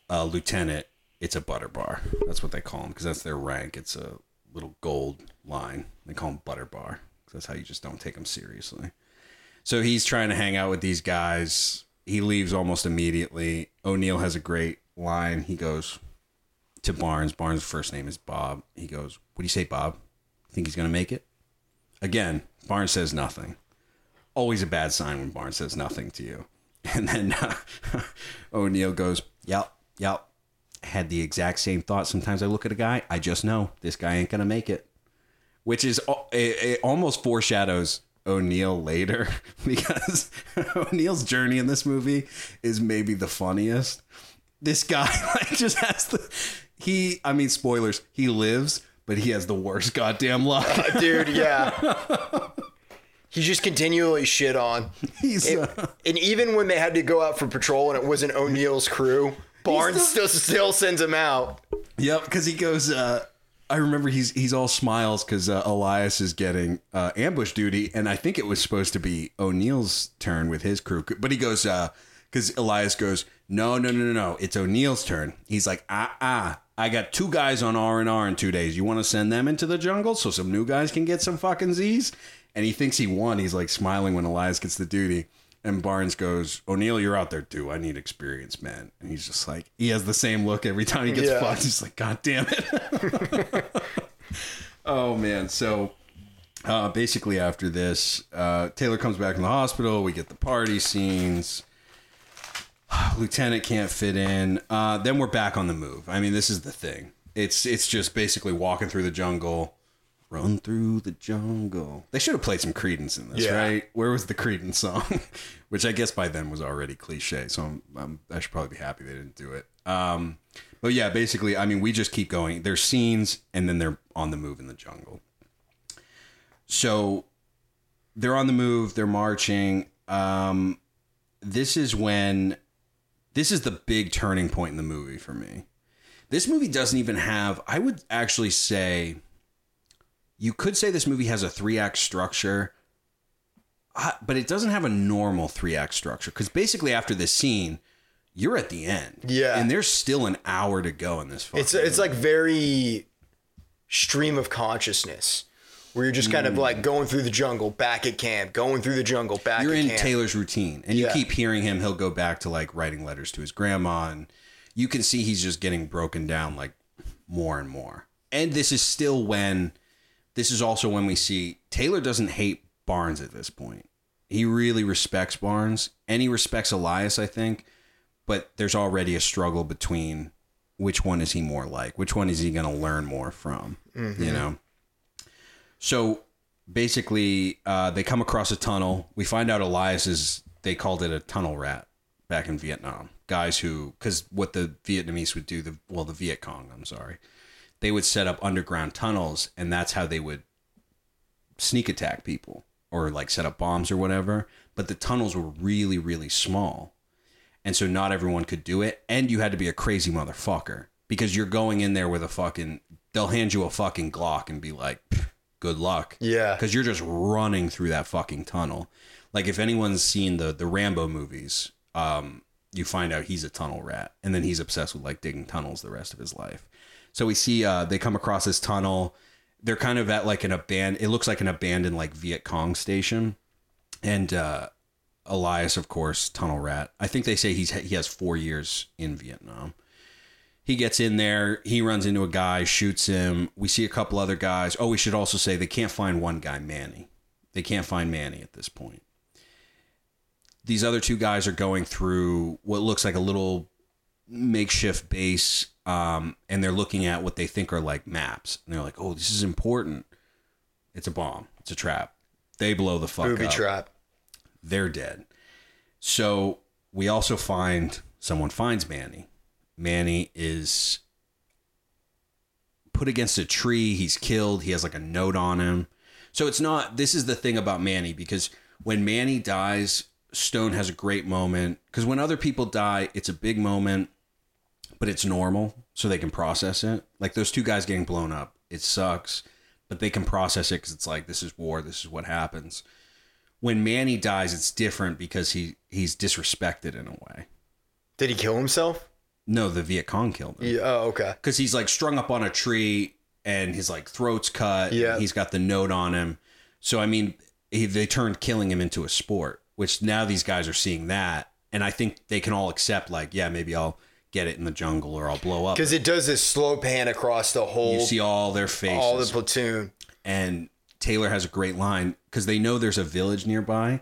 a lieutenant it's a butter bar. That's what they call them because that's their rank. It's a little gold line. They call them butter bar 'cause that's how you just don't take them seriously. So he's trying to hang out with these guys. He leaves almost immediately. O'neill has a great line he goes to barnes barnes' first name is bob he goes what do you say bob think he's going to make it Again, Barnes says nothing. Always a bad sign when Barnes says nothing to you. And then uh, O'Neill goes, Yep, yep. Had the exact same thought. Sometimes I look at a guy, I just know this guy ain't going to make it. Which is it, it almost foreshadows O'Neill later because O'Neill's journey in this movie is maybe the funniest. This guy like just has the he I mean spoilers, he lives, but he has the worst goddamn luck. Dude, yeah. He's just continually shit on. He's It- uh, and even when they had to go out for patrol and it wasn't O'Neill's crew, Barnes still still sends him out. Yep, because he goes. Uh, I remember he's he's all smiles because uh, Elias is getting uh, ambush duty, and I think it was supposed to be O'Neill's turn with his crew. But he goes because Elias goes, no, no, no, no, no, it's O'Neill's turn. He's like, ah, ah, I got two guys on R and R in two days. You want to send them into the jungle so some new guys can get some fucking Z's? And he thinks he won. He's like smiling when Elias gets the duty. And Barnes goes, O'Neill, you're out there too. I need experience, man. And he's just like, he has the same look every time he gets Yeah. fucked. He's like, God damn it. oh, man. So uh, basically, after this, uh, Taylor comes back from the hospital. We get the party scenes. Lieutenant can't fit in. Uh, then we're back on the move. I mean, this is the thing. It's it's just basically walking through the jungle, run through the jungle. They should have played some Creedence in this, Yeah. right? Where was the Creedence song? Which I guess by then was already cliche. So I'm, I'm, I should probably be happy they didn't do it. Um, but yeah, basically, I mean, we just keep going. There's scenes, and then they're on the move in the jungle. So they're on the move. They're marching. Um, this is when this is the big turning point in the movie for me. This movie doesn't even have, I would actually say, you could say this movie has a three act structure, uh, but it doesn't have a normal three act structure because basically after this scene, you're at the end. Yeah. And there's still an hour to go in this fucking It's it's like very stream of consciousness. Where you're just kind of like hmm. going through the jungle, back at camp, going through the jungle, back you're at in camp. Taylor's routine, and you Yeah. keep hearing him. He'll go back to like writing letters to his grandma, and you can see he's just getting broken down like more and more. And this is still when, this is also when we see Taylor doesn't hate Barnes at this point. He really respects Barnes, and he respects Elias, I think. But there's already a struggle between which one is he more like, which one is he going to learn more from, you mm-hmm. know. So basically, uh, they come across a tunnel. We find out Elias is, they called it a tunnel rat back in Vietnam. Guys who, because what the Vietnamese would do, the well, the Viet Cong, I'm sorry, they would set up underground tunnels, and that's how they would sneak attack people or like set up bombs or whatever. But the tunnels were really, really small. and so not everyone could do it, and you had to be a crazy motherfucker because you're going in there with a fucking. They'll hand you a fucking Glock and be like, "Pff, "Good luck." Yeah. because you're just running through that fucking tunnel. Like if anyone's seen the the Rambo movies, um, you find out he's a tunnel rat, and then he's obsessed with like digging tunnels the rest of his life. So we see uh, they come across this tunnel. They're kind of at like an abandoned. It looks like an abandoned like Viet Cong station, and uh, Elias, of course, tunnel rat. I think they say he's he has four years in Vietnam. He gets in there. He runs into a guy, shoots him. We see a couple other guys. Oh, we should also say they can't find one guy, Manny. They can't find Manny at this point. These other two guys are going through what looks like a little makeshift base, um, and they're looking at what they think are like maps. And they're like, "Oh, this is important. It's a bomb. It's a trap." They blow the fuck Booby up trap. they're dead. So we also find someone finds Manny. Manny is put against a tree. He's killed. He has like a note on him. So it's not, this is the thing about Manny because when Manny dies, Stone has a great moment. Because when other people die, it's a big moment, but it's normal. So they can process it. Like those two guys getting blown up, it sucks, but they can process it because it's like, this is war. This is what happens when Manny dies, it's different because he he's disrespected in a way. Did he kill himself? No, the Viet Cong killed him Yeah. Oh, okay. because he's like strung up on a tree and his like throat's cut. Yeah. he's got the note on him. So I mean, he, they turned killing him into a sport, which now these guys are seeing that, and I think they can all accept like, yeah, maybe I'll get it in the jungle or I'll blow up. Because it does this slow pan across the whole, You see all their faces. all the platoon. and Taylor has a great line because they know there's a village nearby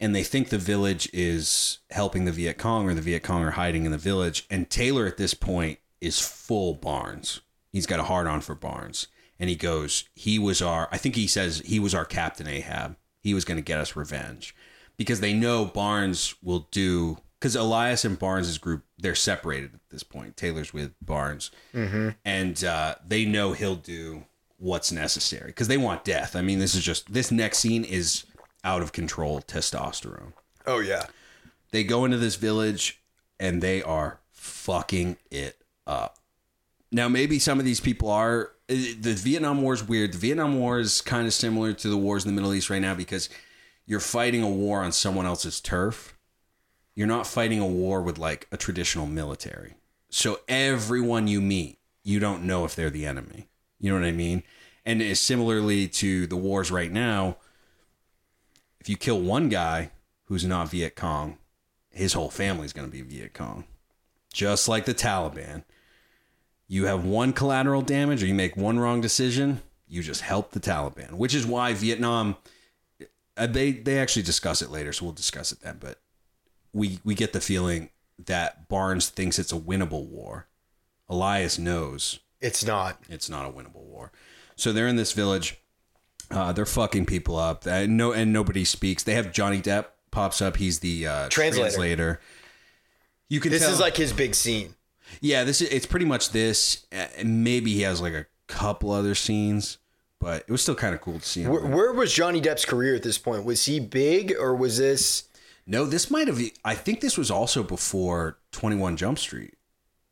and they think the village is helping the Viet Cong or the Viet Cong are hiding in the village. And Taylor at this point is full Barnes. He's got a hard on for Barnes. And he goes, he was our, I think he says he was our Captain Ahab. He was going to get us revenge because they know Barnes will do, because Elias and Barnes' group, they're separated at this point. Taylor's with Barnes. And uh, they know he'll do what's necessary because they want death. I mean, this is just, this next scene is out of control testosterone Oh yeah. they go into this village and they are fucking it up. Now, maybe some of these people are. Eh, the Vietnam War is weird. The Vietnam War is kind of similar to the wars in the Middle East right now because you're fighting a war on someone else's turf. You're not fighting a war with like a traditional military. So everyone you meet, you don't know if they're the enemy. You know what I mean? And similarly to the wars right now, if you kill one guy who's not Viet Cong, his whole family's going to be Viet Cong. Just like the Taliban. You have one collateral damage or you make one wrong decision, you just help the Taliban, which is why Vietnam uh, they they actually discuss it later, so we'll discuss it then, but we we get the feeling that Barnes thinks it's a winnable war. Elias knows It's not. it's not a winnable war. So they're in this village. Uh, they're fucking people up. Uh, no, and nobody speaks. They have Johnny Depp pops up. He's the uh, Translator. translator. You can. This tell, is like his big scene. yeah. This is it's pretty much this. Uh, and maybe he has like a couple other scenes, but it was still kind of cool to see him. Where, where was Johnny Depp's career at this point? Was he big or was this? No, this might have. I think this was also before Twenty One Jump Street,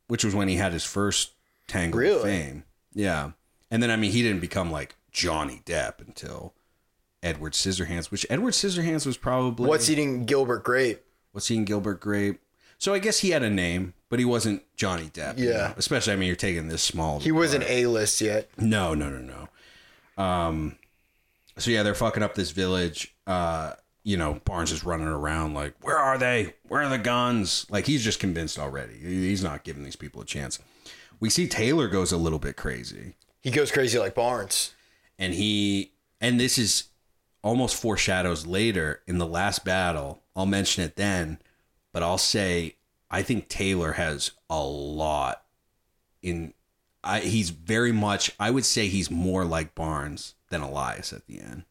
which was when he had his first tangle of Really? fame. Yeah, and then I mean he didn't become like Johnny Depp until Edward Scissorhands, which Edward Scissorhands was probably What's eating Gilbert Grape? what's eating Gilbert Grape. So I guess he had a name, but he wasn't Johnny Depp. you Yeah. know? especially I mean you're taking this small. He wasn't A list yet. No, no, no, no. Um, so yeah, they're fucking up this village. Uh, you know, Barnes is running around like, "Where are they? Where are the guns?" Like he's just convinced already. He- He's not giving these people a chance. We see Taylor goes a little bit crazy, He goes crazy like Barnes. And he and this is almost foreshadows later in the last battle. I'll mention it then, but I'll say I think Taylor has a lot in I, he's very much I would say he's more like Barnes than Elias at the end.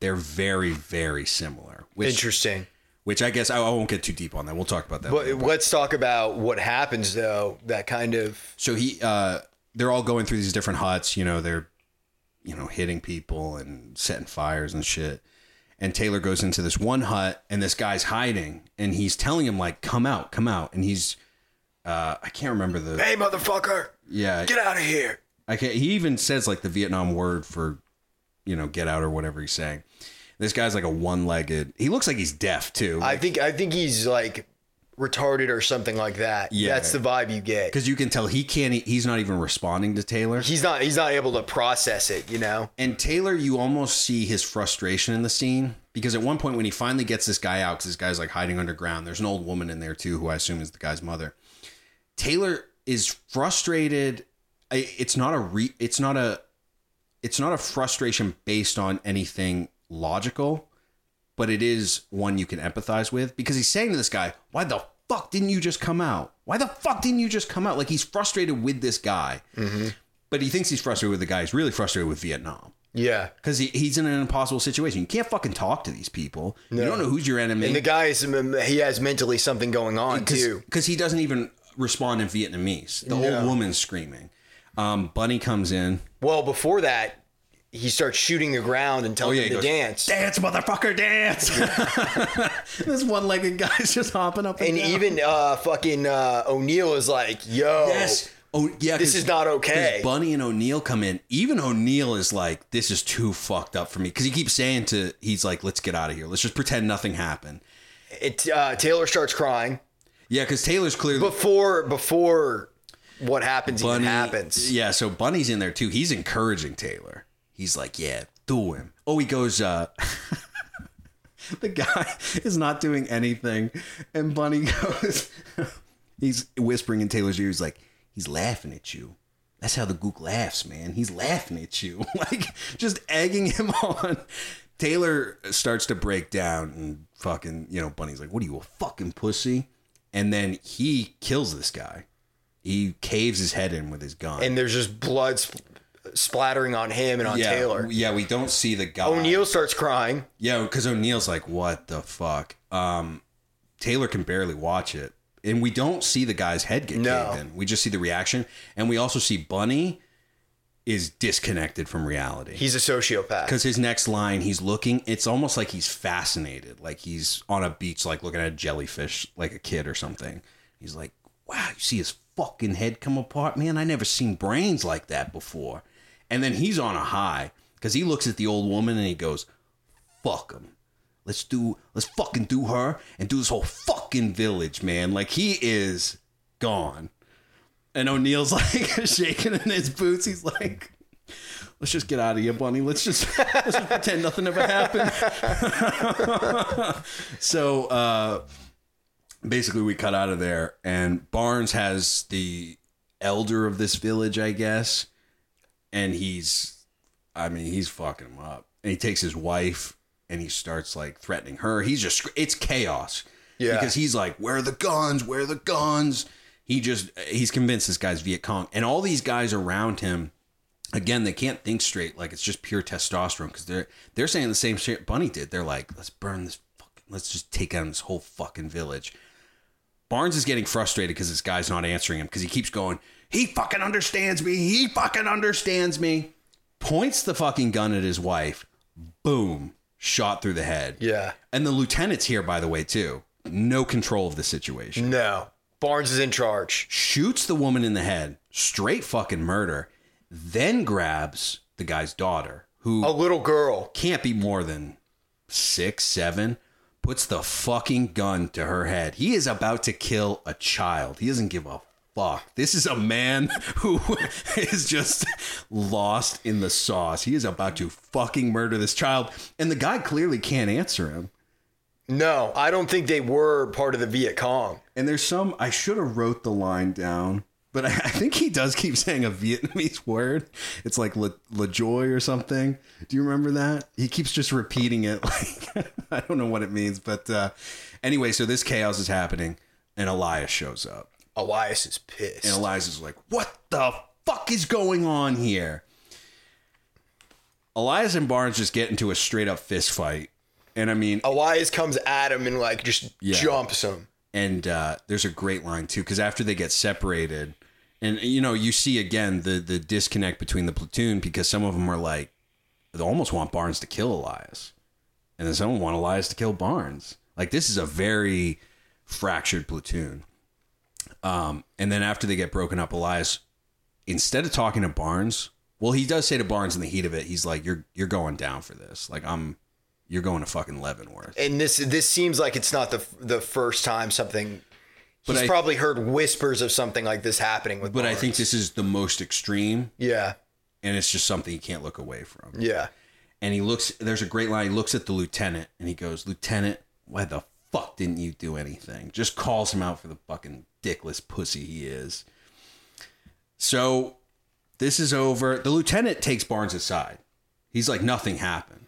They're very very similar, which Interesting. which I guess I, I won't get too deep on that. We'll talk about that. But later. let's talk about what happens though. That kind of so he uh they're all going through these different huts, you know, they're you know, hitting people and setting fires and shit. And Taylor goes into this one hut, and this guy's hiding, and he's telling him like, "Come out, come out," and he's, uh, I can't remember the, Hey, motherfucker, yeah, get out of here. I can't. He even says like the Vietnam word for, you know, get out or whatever he's saying. This guy's like a one-legged. He looks like he's deaf too. I think I think he's like retarded or something like that. Yeah. that's the vibe you get. because you can tell he can't. He's not even responding to Taylor. He's not he's not able to process it. You know. And Taylor, you almost see his frustration in the scene because at one point when he finally gets this guy out, because this guy's like hiding underground, there's an old woman in there too, who I assume is the guy's mother. Taylor is frustrated. It's not a re. It's not a. It's not a frustration based on anything logical, but it is one you can empathize with because he's saying to this guy, "Why the fuck didn't you just come out? Why the fuck didn't you just come out?" Like he's frustrated with this guy, but he thinks he's frustrated with the guy. He's really frustrated with Vietnam Yeah. because he, he's in an impossible situation. You can't fucking talk to these people. You don't know who's your enemy. And the guy is he has mentally something going on too. because he doesn't even respond in Vietnamese. The No. old woman's screaming. Um, Bunny comes in. Well, before that, he starts shooting the ground and telling Oh, he him to goes, dance. Dance, motherfucker, dance! this one-legged guy's just hopping up and, And down. even uh, fucking uh, O'Neill is like, "Yo, yes, oh yeah, this is not okay." Bunny and O'Neill come in. Even O'Neill is like, "This is too fucked up for me," because he keeps saying to, he's like, "Let's get out of here. Let's just pretend nothing happened." It, uh, Taylor starts crying Yeah, because Taylor's clearly before before what happens Bunny even happens. Yeah, so Bunny's in there too. He's encouraging Taylor. He's like, "Yeah, do him." Oh, he goes. uh The guy is not doing anything, and Bunny goes. he's whispering in Taylor's ear. He's like, "He's laughing at you." That's how the gook laughs, man. He's laughing at you, like just egging him on. Taylor starts to break down, and fucking, you know, Bunny's like, "What are you, a fucking pussy?" And then he kills this guy. He caves his head in with his gun. And there's just blood sp- splattering on him and on yeah, Taylor. Yeah, we don't see the guy. O'Neill starts crying. Yeah, because O'Neill's like, "What the fuck?" Um, Taylor can barely watch it, and we don't see the guy's head get No. caved in. We just see the reaction, and we also see Bunny is disconnected from reality. He's a sociopath. because his next line, he's looking. It's almost like he's fascinated, like he's on a beach, like looking at a jellyfish, like a kid or something. He's like, "Wow, you see his fucking head come apart, man! I never seen brains like that before." And then he's on a high because he looks at the old woman and he goes, "Fuck him." Let's do let's fucking do her and do this whole fucking village, man. Like he is gone. And O'Neill's like shaking in his boots. He's like, let's just get out of here, Bunny. Let's just let's just pretend nothing ever happened. so uh basically we cut out of there and Barnes has the elder of this village, I guess. And he's I mean, he's fucking him up. And he takes his wife and he starts like threatening her. He's just it's chaos. Yeah. Because he's like, "Where are the guns? Where are the guns?" He just he's convinced this guy's Viet Cong, and all these guys around him. Again, they can't think straight. Like it's just pure testosterone because they're they're saying the same shit Bunny did. They're like, "Let's burn this. Fucking, let's just take down this whole fucking village." Barnes is getting frustrated because this guy's not answering him because he keeps going, he fucking understands me. He fucking understands me. Points the fucking gun at his wife. Boom. Shot through the head. Yeah. And the lieutenant's here, by the way, too. No control of the situation. No. Barnes is in charge. Shoots the woman in the head. Straight fucking murder. Then grabs the guy's daughter, who A little girl. can't be more than six, seven, puts the fucking gun to her head. He is about to kill a child. He doesn't give a fuck. This is a man who is just lost in the sauce. He is about to fucking murder this child. And the guy clearly can't answer him. No, I don't think they were part of the Viet Cong. And there's some, I should have wrote the line down. But I, I think he does keep saying a Vietnamese word. It's like Le, LeJoy or something. Do you remember that? He keeps just repeating it. Like I don't know what it means, but uh, anyway. So this chaos is happening, and Elias shows up, Elias is pissed. and Elias is like, "What the fuck is going on here?" Elias and Barnes just get into a straight up fist fight, and I mean, Elias comes at him and like just Yeah. jumps him. and uh, there's a great line too because after they get separated and you know you see again the the disconnect between the platoon because some of them are like they almost want barnes to kill elias and then someone want Elias to kill Barnes. Like this is a very fractured platoon. Um, and then after they get broken up, Elias, instead of talking to Barnes, well, he does say to Barnes in the heat of it, he's like, "You're you're going down for this. Like I'm, you're going to fucking Leavenworth." And this this seems like it's not the the first time something. But He's I- probably heard whispers of something like this happening with. But I think this is the most extreme, Yeah, and it's just something you can't look away from. yeah. And he looks. There's a great line. He looks at the lieutenant, and he goes, "Lieutenant, why the fuck didn't you do anything?" Just calls him out for the fucking dickless pussy he is. So this is over. The lieutenant takes Barnes aside. He's like, "Nothing happened."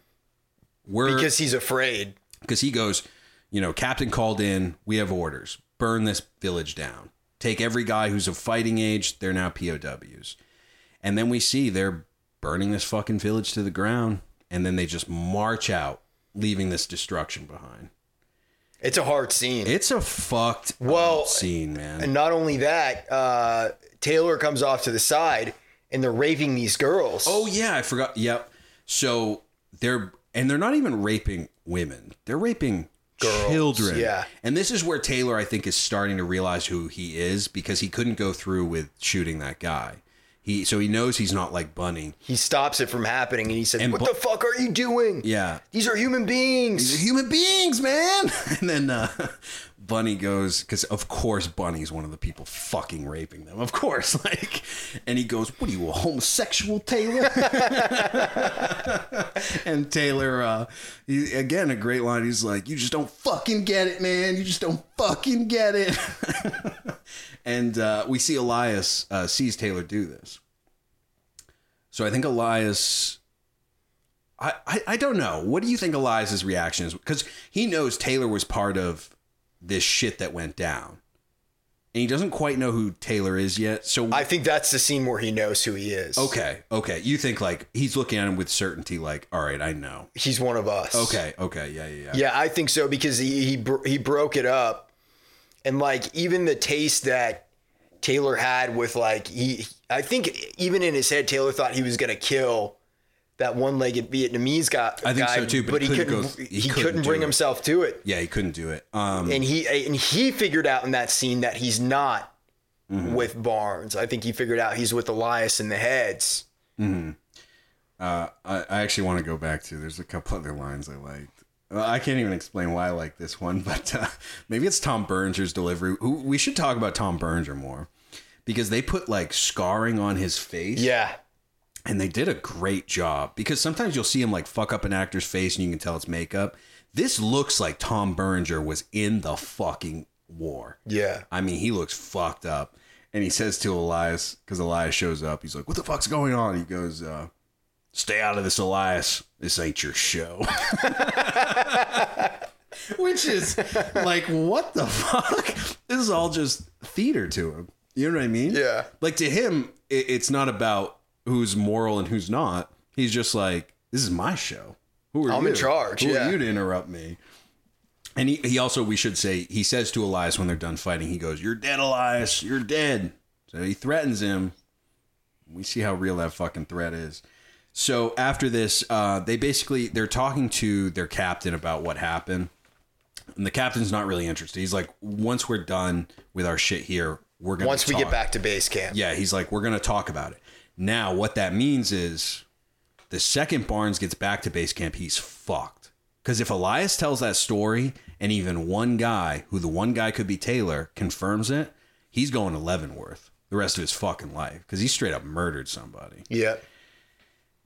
We're Because he's afraid. because he goes, you know, captain called in. We have orders. Burn this village down. Take every guy who's of fighting age. They're now POWs. And then we see they're burning this fucking village to the ground. And then they just march out, leaving this destruction behind. It's a hard scene. It's a fucked Well, scene, man. and not only that, uh, Taylor comes off to the side and they're raping these girls. Oh yeah, I forgot. Yep. So they're and they're not even raping women. They're raping Girls, children. yeah. And this is where Taylor I think is starting to realize who he is because he couldn't go through with shooting that guy. He so he knows he's not like Bunny. He stops it from happening and he says, And "What Bu- the fuck are you doing? Yeah. These are human beings." They're human beings, man. And then uh, Bunny goes because of course Bunny's one of the people fucking raping them. Of course, like, and he goes, "What are you, a homosexual, Taylor?" and Taylor, uh, he, again, a great line. He's like, "You just don't fucking get it, man. You just don't fucking get it." And uh, we see Elias uh, sees Taylor do this. So I think Elias I, I, I don't know. What do you think Elias's reaction is? Because he knows Taylor was part of this shit that went down. And he doesn't quite know who Taylor is yet. So I think that's the scene where he knows who he is. okay, okay. You think like he's looking at him with certainty, like, all right, I know. He's one of us. Okay, okay, yeah, yeah, yeah. Yeah, I think so because he he, bro- he broke it up, and like even the taste that Taylor had with like he, I think even in his head Taylor thought he was gonna kill that one-legged Vietnamese guy. I think guy, so too, but he he couldn't go- he, he couldn't, couldn't bring it. himself to it, Yeah, he couldn't do it. Um, and he and he figured out in that scene that he's not Mm-hmm. with Barnes. I think he figured out he's with Elias in the heads. uh, I, I actually want to go back to. There's a couple other lines I liked. Well, I can't even explain why I like this one, but uh, maybe it's Tom Berenger's delivery. We should talk about Tom Berenger more because they put like scarring on his face. Yeah, and they did a great job because sometimes you'll see him like fuck up an actor's face and you can tell it's makeup. This looks like Tom Berenger was in the fucking war. yeah. I mean, he looks fucked up. And he says to Elias, because Elias shows up, he's like, What the fuck's going on? He goes, uh, Stay out of this, Elias. This ain't your show. Which is like, what the fuck? This is all just theater to him. You know what I mean? Yeah. Like to him, it, it's not about who's moral and who's not. He's just like, This is my show. Who are you? I'm in charge, Who yeah. are you to interrupt me? And he, he also, we should say, he says to Elias when they're done fighting, he goes, You're dead, Elias. You're dead. So he threatens him. We see how real that fucking threat is. So after this, uh, they basically they're talking to their captain about what happened, and the captain's not really interested. He's like, once we're done with our shit here, we're gonna Once we get back to base camp. Yeah, he's like, we're gonna talk about it. Now, what that means is, the second Barnes gets back to base camp, he's fucked. Because if Elias tells that story, and even one guy, who the one guy could be Taylor, confirms it, he's going to Leavenworth the rest of his fucking life because he straight up murdered somebody. Yeah.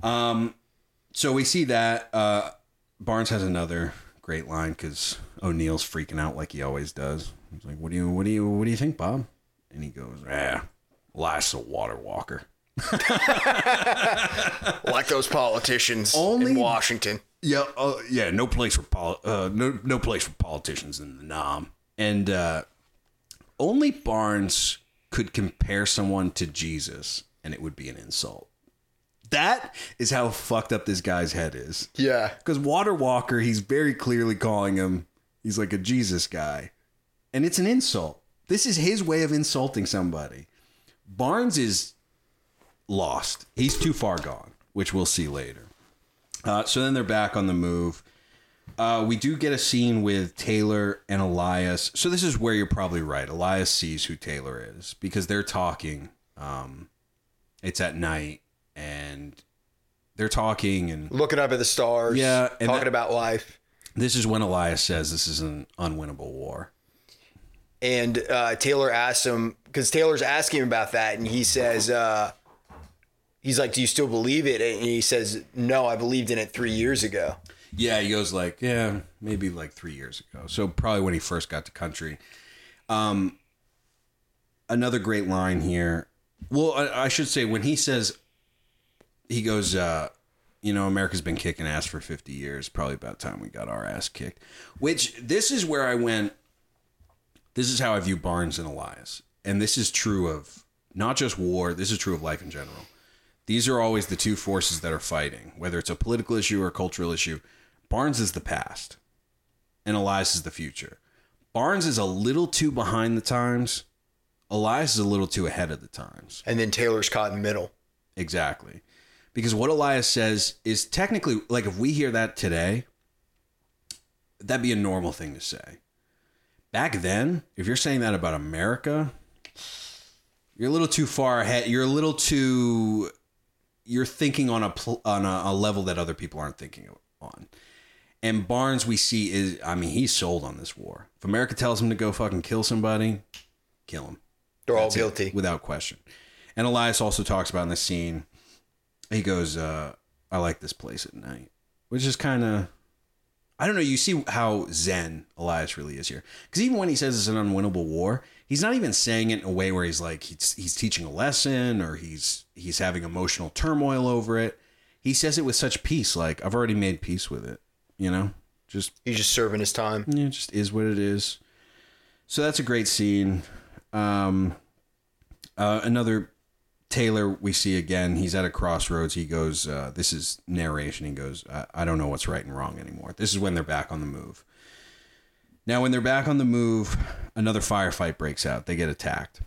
So we see that uh, Barnes has another great line because O'Neill's freaking out like he always does. He's like, "What do you, what do you, what do you think, Bob?" And he goes, "Ah, Elias a water walker." like those politicians Only- in Washington. Yeah, uh, yeah, no place for poli- uh, no no place for politicians in the Nam. And uh, only Barnes could compare someone to Jesus, and it would be an insult. That is how fucked up this guy's head is. Yeah. Because Water Walker, he's very clearly calling him. He's like a Jesus guy, and it's an insult. This is his way of insulting somebody. Barnes is lost. He's too far gone, which we'll see later. Uh, so then they're back on the move. Uh, we do get a scene with Taylor and Elias. So this is where you're probably right. Elias sees who Taylor is because they're talking. Um, it's at night and they're talking and Looking up at the stars. Yeah, and talking that- about life. this is when Elias says this is an unwinnable war. And uh, Taylor asks him because Taylor's asking him about that, and he says, uh, "He's like, do you still believe it?" And he says, "No, I believed in it three years ago." Yeah, he goes like, yeah, maybe like three years ago. So probably when he first got to country. Um, another great line here. Well, I, I should say when he says, he goes, uh, you know, America's been kicking ass for 50 years. Probably about time we got our ass kicked. Which this is where I went. This is how I view Barnes and Elias, and this is true of not just war. This is true of life in general. These are always the two forces that are fighting, whether it's a political issue or a cultural issue. Barnes is the past, and Elias is the future. Barnes is a little too behind the times. Elias is a little too ahead of the times. And then Taylor's caught in the middle. Exactly. Because what Elias says is technically, like, if we hear that today, that'd be a normal thing to say. Back then, if you're saying that about America, you're a little too far ahead. You're a little too. You're thinking on a pl- on a, a level that other people aren't thinking on. And Barnes, we see is, I mean, he's sold on this war. If America tells him to go fucking kill somebody, kill him. They're all That's it, guilty. without question. And Elias also talks about in the scene, he goes, uh, I like this place at night, which is kind of, I don't know. You see how zen Elias really is here. Because even when he says it's an unwinnable war, he's not even saying it in a way where he's like, he's, he's teaching a lesson or he's, he's having emotional turmoil over it. He says it with such peace. Like, I've already made peace with it, you know? Just He's just serving his time. yeah, just is what it is. So that's a great scene. Um, uh, another Taylor we see again. He's at a crossroads. He goes, uh, "This is narration." He goes, I-, "I don't know what's right and wrong anymore." This is when they're back on the move. Now, when they're back on the move, another firefight breaks out. They get attacked.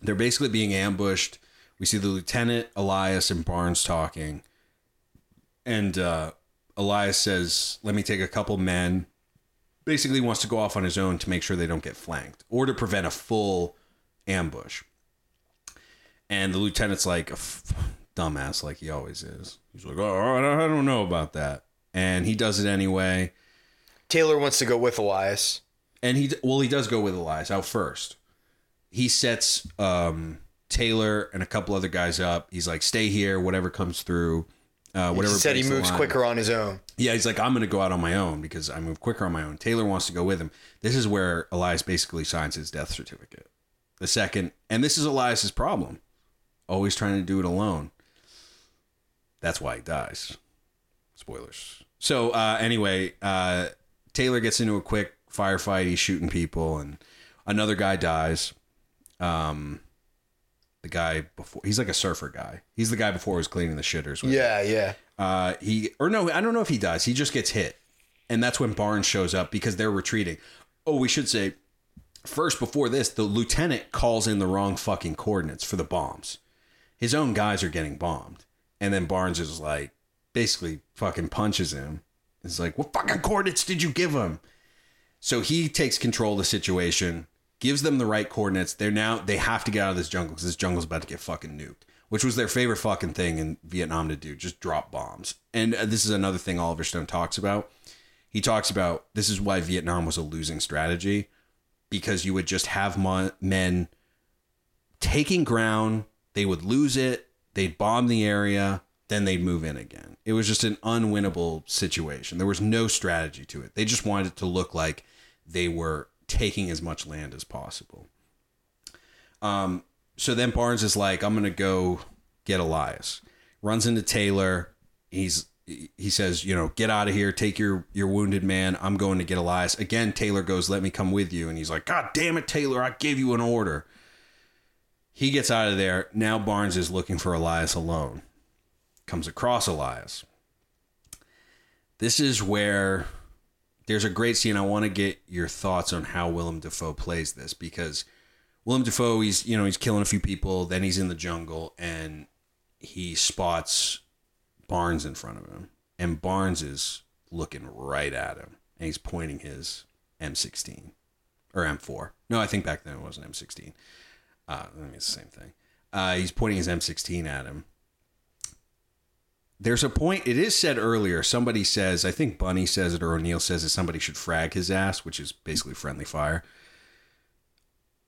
They're basically being ambushed. We see the lieutenant, Elias, and Barnes talking, and uh, Elias says, "Let me take a couple men." Basically, wants to go off on his own to make sure they don't get flanked or to prevent a full ambush. And the lieutenant's like a f- dumbass, like he always is. He's like, "Oh, I don't- know about that," and he does it anyway. Taylor wants to go with Elias. And he well, he does go with Elias out first. He sets um, Taylor and a couple other guys up. He's like, "Stay here, whatever comes through." Uh, He whatever said he moves line." quicker on his own. Yeah, he's like, I'm going to go out on my own because I move quicker on my own. Taylor wants to go with him. This is where Elias basically signs his death certificate. The second, and this is Elias's problem, always trying to do it alone. That's why he dies. Spoilers. So uh, anyway, uh, Taylor gets into a quick firefight. He's shooting people, and another guy dies. Um, the guy before he's like a surfer guy. He's the guy before was cleaning the shitters. With Yeah, yeah. uh, he or no, I don't know if he dies. He just gets hit, and that's when Barnes shows up because they're retreating. Oh, we should say first before this, the lieutenant calls in the wrong fucking coordinates for the bombs. His own guys are getting bombed, and then Barnes is like, basically fucking punches him. It's like, what fucking coordinates did you give him? So he takes control of the situation, gives them the right coordinates. They're now they have to get out of this jungle because this jungle's about to get fucking nuked, which was their favorite fucking thing in Vietnam to do, just drop bombs. And uh, this is another thing Oliver Stone talks about. He talks about this is why Vietnam was a losing strategy because you would just have mon- men taking ground, they would lose it, they'd bomb the area, then they'd move in again. It was just an unwinnable situation. There was no strategy to it. They just wanted it to look like they were taking as much land as possible. Um, so then Barnes is like, I'm gonna go get Elias. Runs into Taylor. He's he says, you know, get out of here, take your your wounded man. I'm going to get Elias. Again, Taylor goes, let me come with you. And he's like, God damn it, Taylor, I gave you an order. He gets out of there. Now Barnes is looking for Elias alone. Comes across Elias. This is where there's a great scene. I want to get your thoughts on how Willem Dafoe plays this because Willem Dafoe, he's you know he's killing a few people, then he's in the jungle and he spots Barnes in front of him, and Barnes is looking right at him, and he's pointing his M16 or M4. No, I think back then it was an M16. Uh, I mean, it's the same thing. Uh, he's pointing his M16 at him. There's a point. It is said earlier. Somebody says, I think Bunny says it or O'Neill says that somebody should frag his ass, which is basically friendly fire.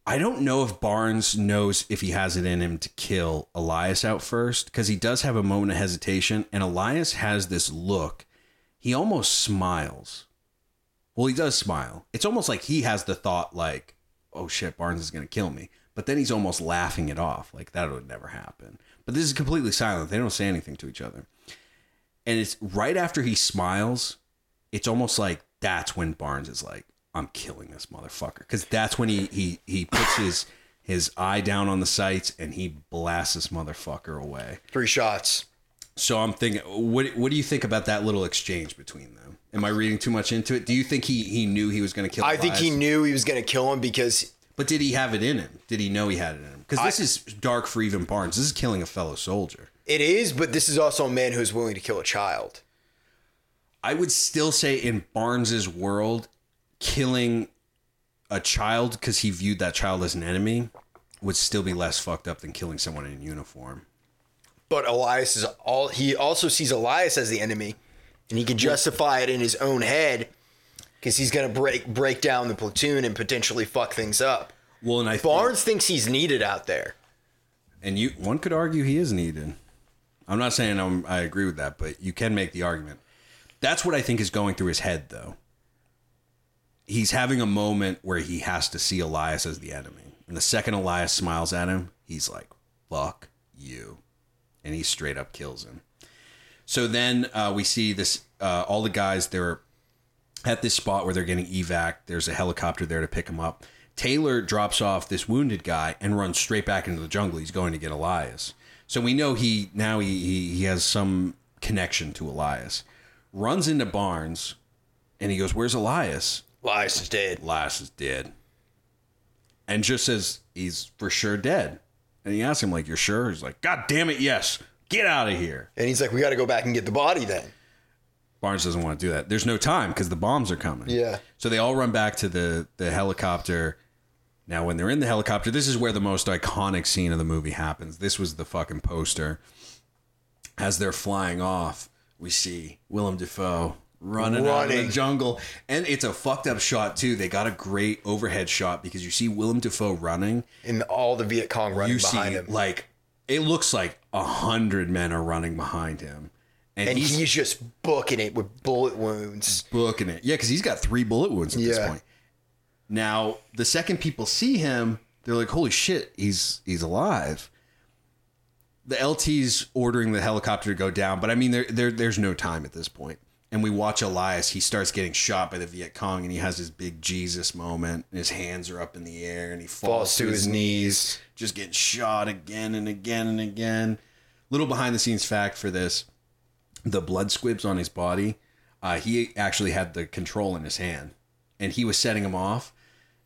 I don't know if Barnes knows if he has it in him to kill Elias out first because he does have a moment of hesitation, and Elias has this look. He almost smiles. Well, he does smile. It's almost like he has the thought, like, "Oh shit, Barnes is gonna kill me," but then he's almost laughing it off, like that would never happen. But this is completely silent. They don't say anything to each other, and it's right after he smiles. It's almost like that's when Barnes is like, I'm killing this motherfucker because that's when he he he puts his his eye down on the sights and he blasts this motherfucker away. Three shots. So I'm thinking, what what do you think about that little exchange between them? Am I reading too much into it? Do you think he he knew he was going to kill? I think he knew he was going to kill him because But did he have it in him? Did he know he had it in him? Because this is dark for even Barnes. This is killing a fellow soldier. it is, but this is also a man who's willing to kill a child. I would still say in Barnes's world, killing a child because he viewed that child as an enemy would still be less fucked up than killing someone in uniform. But Elias is all he also sees Elias as the enemy, and he can justify it in his own head because he's going to break break down the platoon and potentially fuck things up. Well, and I think, Barnes thinks he's needed out there. and you one could argue he is needed. I'm not saying I'm, I agree with that, but you can make the argument. That's what I think is going through his head, though. He's having a moment where he has to see Elias as the enemy, and the second Elias smiles at him, he's like, "Fuck you," and he straight up kills him. So then uh, we see this. Uh, all the guys they're at this spot where they're getting evac. There's a helicopter there to pick him up. Taylor drops off this wounded guy and runs straight back into the jungle. He's going to get Elias. So we know he now he he, he has some connection to Elias. Runs into Barnes, and he goes, "Where's Elias?" Elias is dead. Elias is dead, and just says he's for sure dead. And he asks him like, "You're sure?" He's like, "God damn it, yes! Get out of here." And he's like, we got to go back and get the body then. Barnes doesn't want to do that. There's no time because the bombs are coming. Yeah. So they all run back to the the helicopter. Now, when they're in the helicopter, this is where the most iconic scene of the movie happens. This was the fucking poster. As they're flying off, we see Willem Dafoe running, out of the jungle, and it's a fucked up shot too. They got a great overhead shot because you see Willem Dafoe running, And all the Viet Cong running you behind see him. like it looks like a hundred men are running behind him, and, and he's, he's, just booking it with bullet wounds. booking it. Yeah, because he's got three bullet wounds at this point. Now, the second people see him, they're like, "Holy shit, he's he's alive." The LT's ordering the helicopter to go down, but I mean, there, there there's no time at this point. And we watch Elias. He starts getting shot by the Viet Cong, and he has his big Jesus moment. And his hands are up in the air, and he falls, to his knees, just getting shot again and again and again. Little behind the scenes fact for this: the blood squibs on his body. Uh, he actually had the control in his hand, and he was setting him off.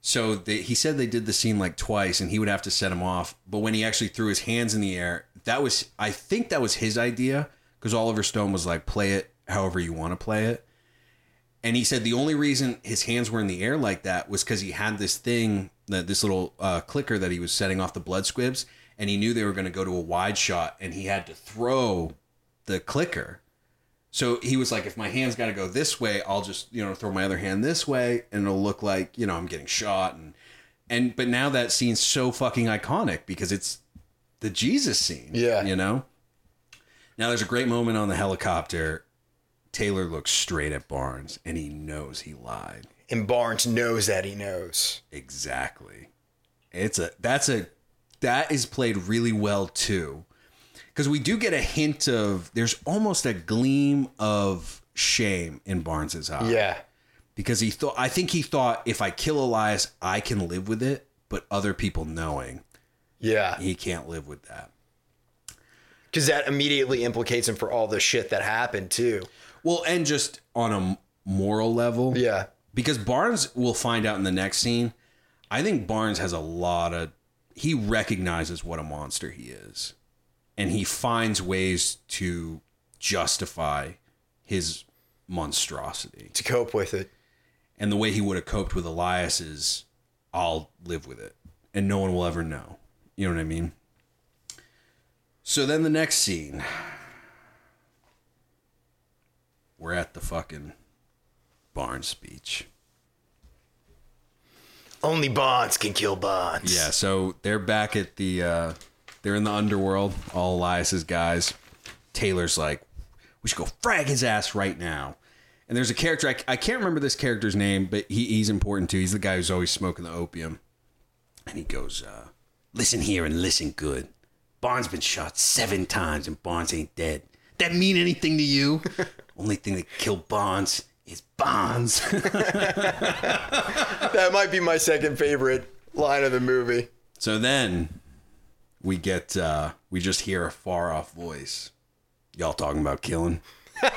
So they, he said they did the scene like twice, and he would have to set him off. But when he actually threw his hands in the air, that was I think that was his idea because Oliver Stone was like, "Play it however you want to play it." And he said the only reason his hands were in the air like that was because he had this thing, that this little uh, clicker that he was setting off the blood squibs, and he knew they were going to go to a wide shot, and he had to throw the clicker. So he was like, if my hand's got to go this way, I'll just you know throw my other hand this way, and it'll look like you know I'm getting shot. And and but now that scene's so fucking iconic because it's the Jesus scene. Yeah. you know. Now there's a great moment on the helicopter. Taylor looks straight at Barnes, and he knows he lied. And Barnes knows that he knows. Exactly. It's a that's a that is played really well too. Cuz we do get a hint of there's almost a gleam of shame in Barnes's eye. Yeah. Because he thought I think he thought if I kill Elias, I can live with it, but other people knowing Yeah. he can't live with that. Because that immediately implicates him for all the shit that happened, too. Well, and just on a moral level. Yeah. because Barnes will find out in the next scene. I think Barnes has a lot of he recognizes what a monster he is, and he finds ways to justify his monstrosity. To cope with it. And the way he would have coped with Elias is, I'll live with it, and no one will ever know. You know what I mean? So then the next scene, we're at the fucking Barnes speech. Only Bonds can kill Bonds. Yeah, so they're back at the uh they're in the underworld, all Elias's guys. Taylor's like, we should go frag his ass right now. And there's a character I, I can't remember this character's name, but he, he's important too. He's the guy who's always smoking the opium. And he goes, uh, listen here and listen good. Bond's been shot seven times and Bonds ain't dead. That mean anything to you? Only thing that killed Bonds is Bonds. That might be my second favorite line of the movie. So then we get uh we just hear a far off voice. Y'all talking about killing?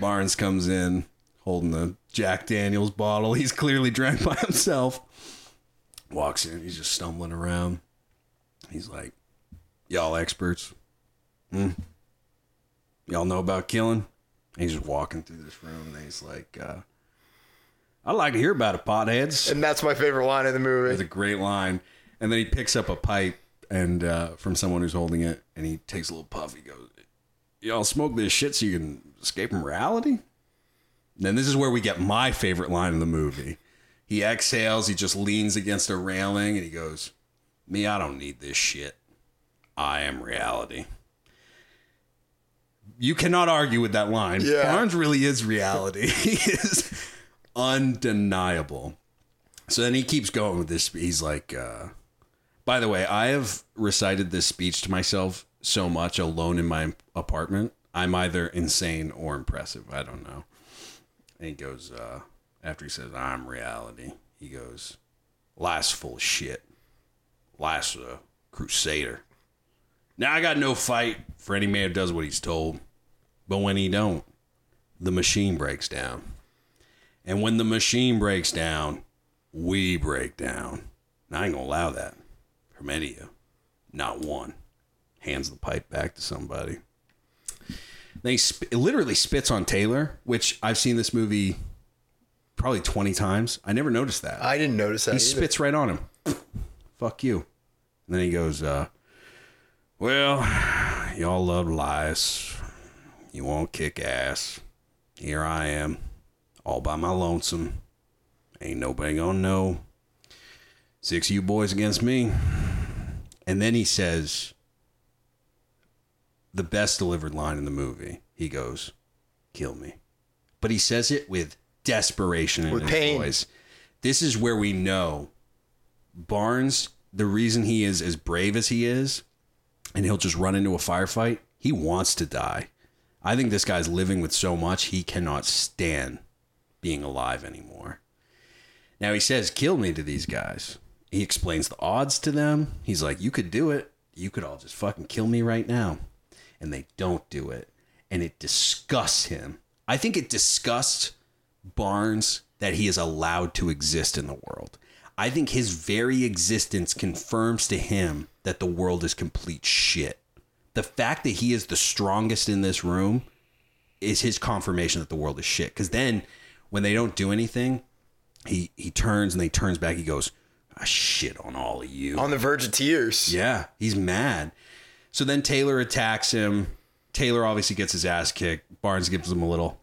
Barnes comes in holding the Jack Daniels bottle. He's clearly drank by himself. Walks in, he's just stumbling around. He's like, Y'all experts? Hmm? Y'all know about killing? And he's just walking through this room and he's like, uh, I'd like to hear about it, potheads. And that's my favorite line in the movie. It's a great line. And then he picks up a pipe and uh, from someone who's holding it, and he takes a little puff. He goes, "Y'all smoke this shit so you can escape from reality." Then this is where we get my favorite line in the movie. He exhales. He just leans against a railing, and he goes, "Me, I don't need this shit. I am reality." You cannot argue with that line. Yeah. Barnes really is reality. he is undeniable. So then he keeps going with this. He's like, uh, by the way, I have recited this speech to myself so much alone in my apartment. I'm either insane or impressive. I don't know. And he goes, uh, after he says, I'm reality, he goes, last full of shit. Last a crusader. Now I got no fight for any man who does what he's told. But when he don't, the machine breaks down. And when the machine breaks down, we break down. And I ain't gonna allow that from any of you. Not one. Hands the pipe back to somebody. Then he sp- literally spits on Taylor, which I've seen this movie probably 20 times. I never noticed that. I didn't notice that. he either. spits right on him. Fuck you. And then he goes, uh, Well, y'all love lies. You won't kick ass. Here I am, all by my lonesome. Ain't nobody gonna know. Six of you boys against me. And then he says the best delivered line in the movie. He goes, Kill me. But he says it with desperation in With his pain. voice. This is where we know Barnes, the reason he is as brave as he is, and he'll just run into a firefight, he wants to die. I think this guy's living with so much he cannot stand being alive anymore. Now he says, kill me to these guys. He explains the odds to them. He's like, you could do it. You could all just fucking kill me right now. And they don't do it. And it disgusts him. I think it disgusts Barnes that he is allowed to exist in the world. I think his very existence confirms to him that the world is complete shit. The fact that he is the strongest in this room is his confirmation that the world is shit. Because then, when they don't do anything, he he turns and they turns back. He goes, "I shit on all of you." on the verge of tears. Yeah, he's mad. So then Taylor attacks him. Taylor obviously gets his ass kicked. Barnes gives him a little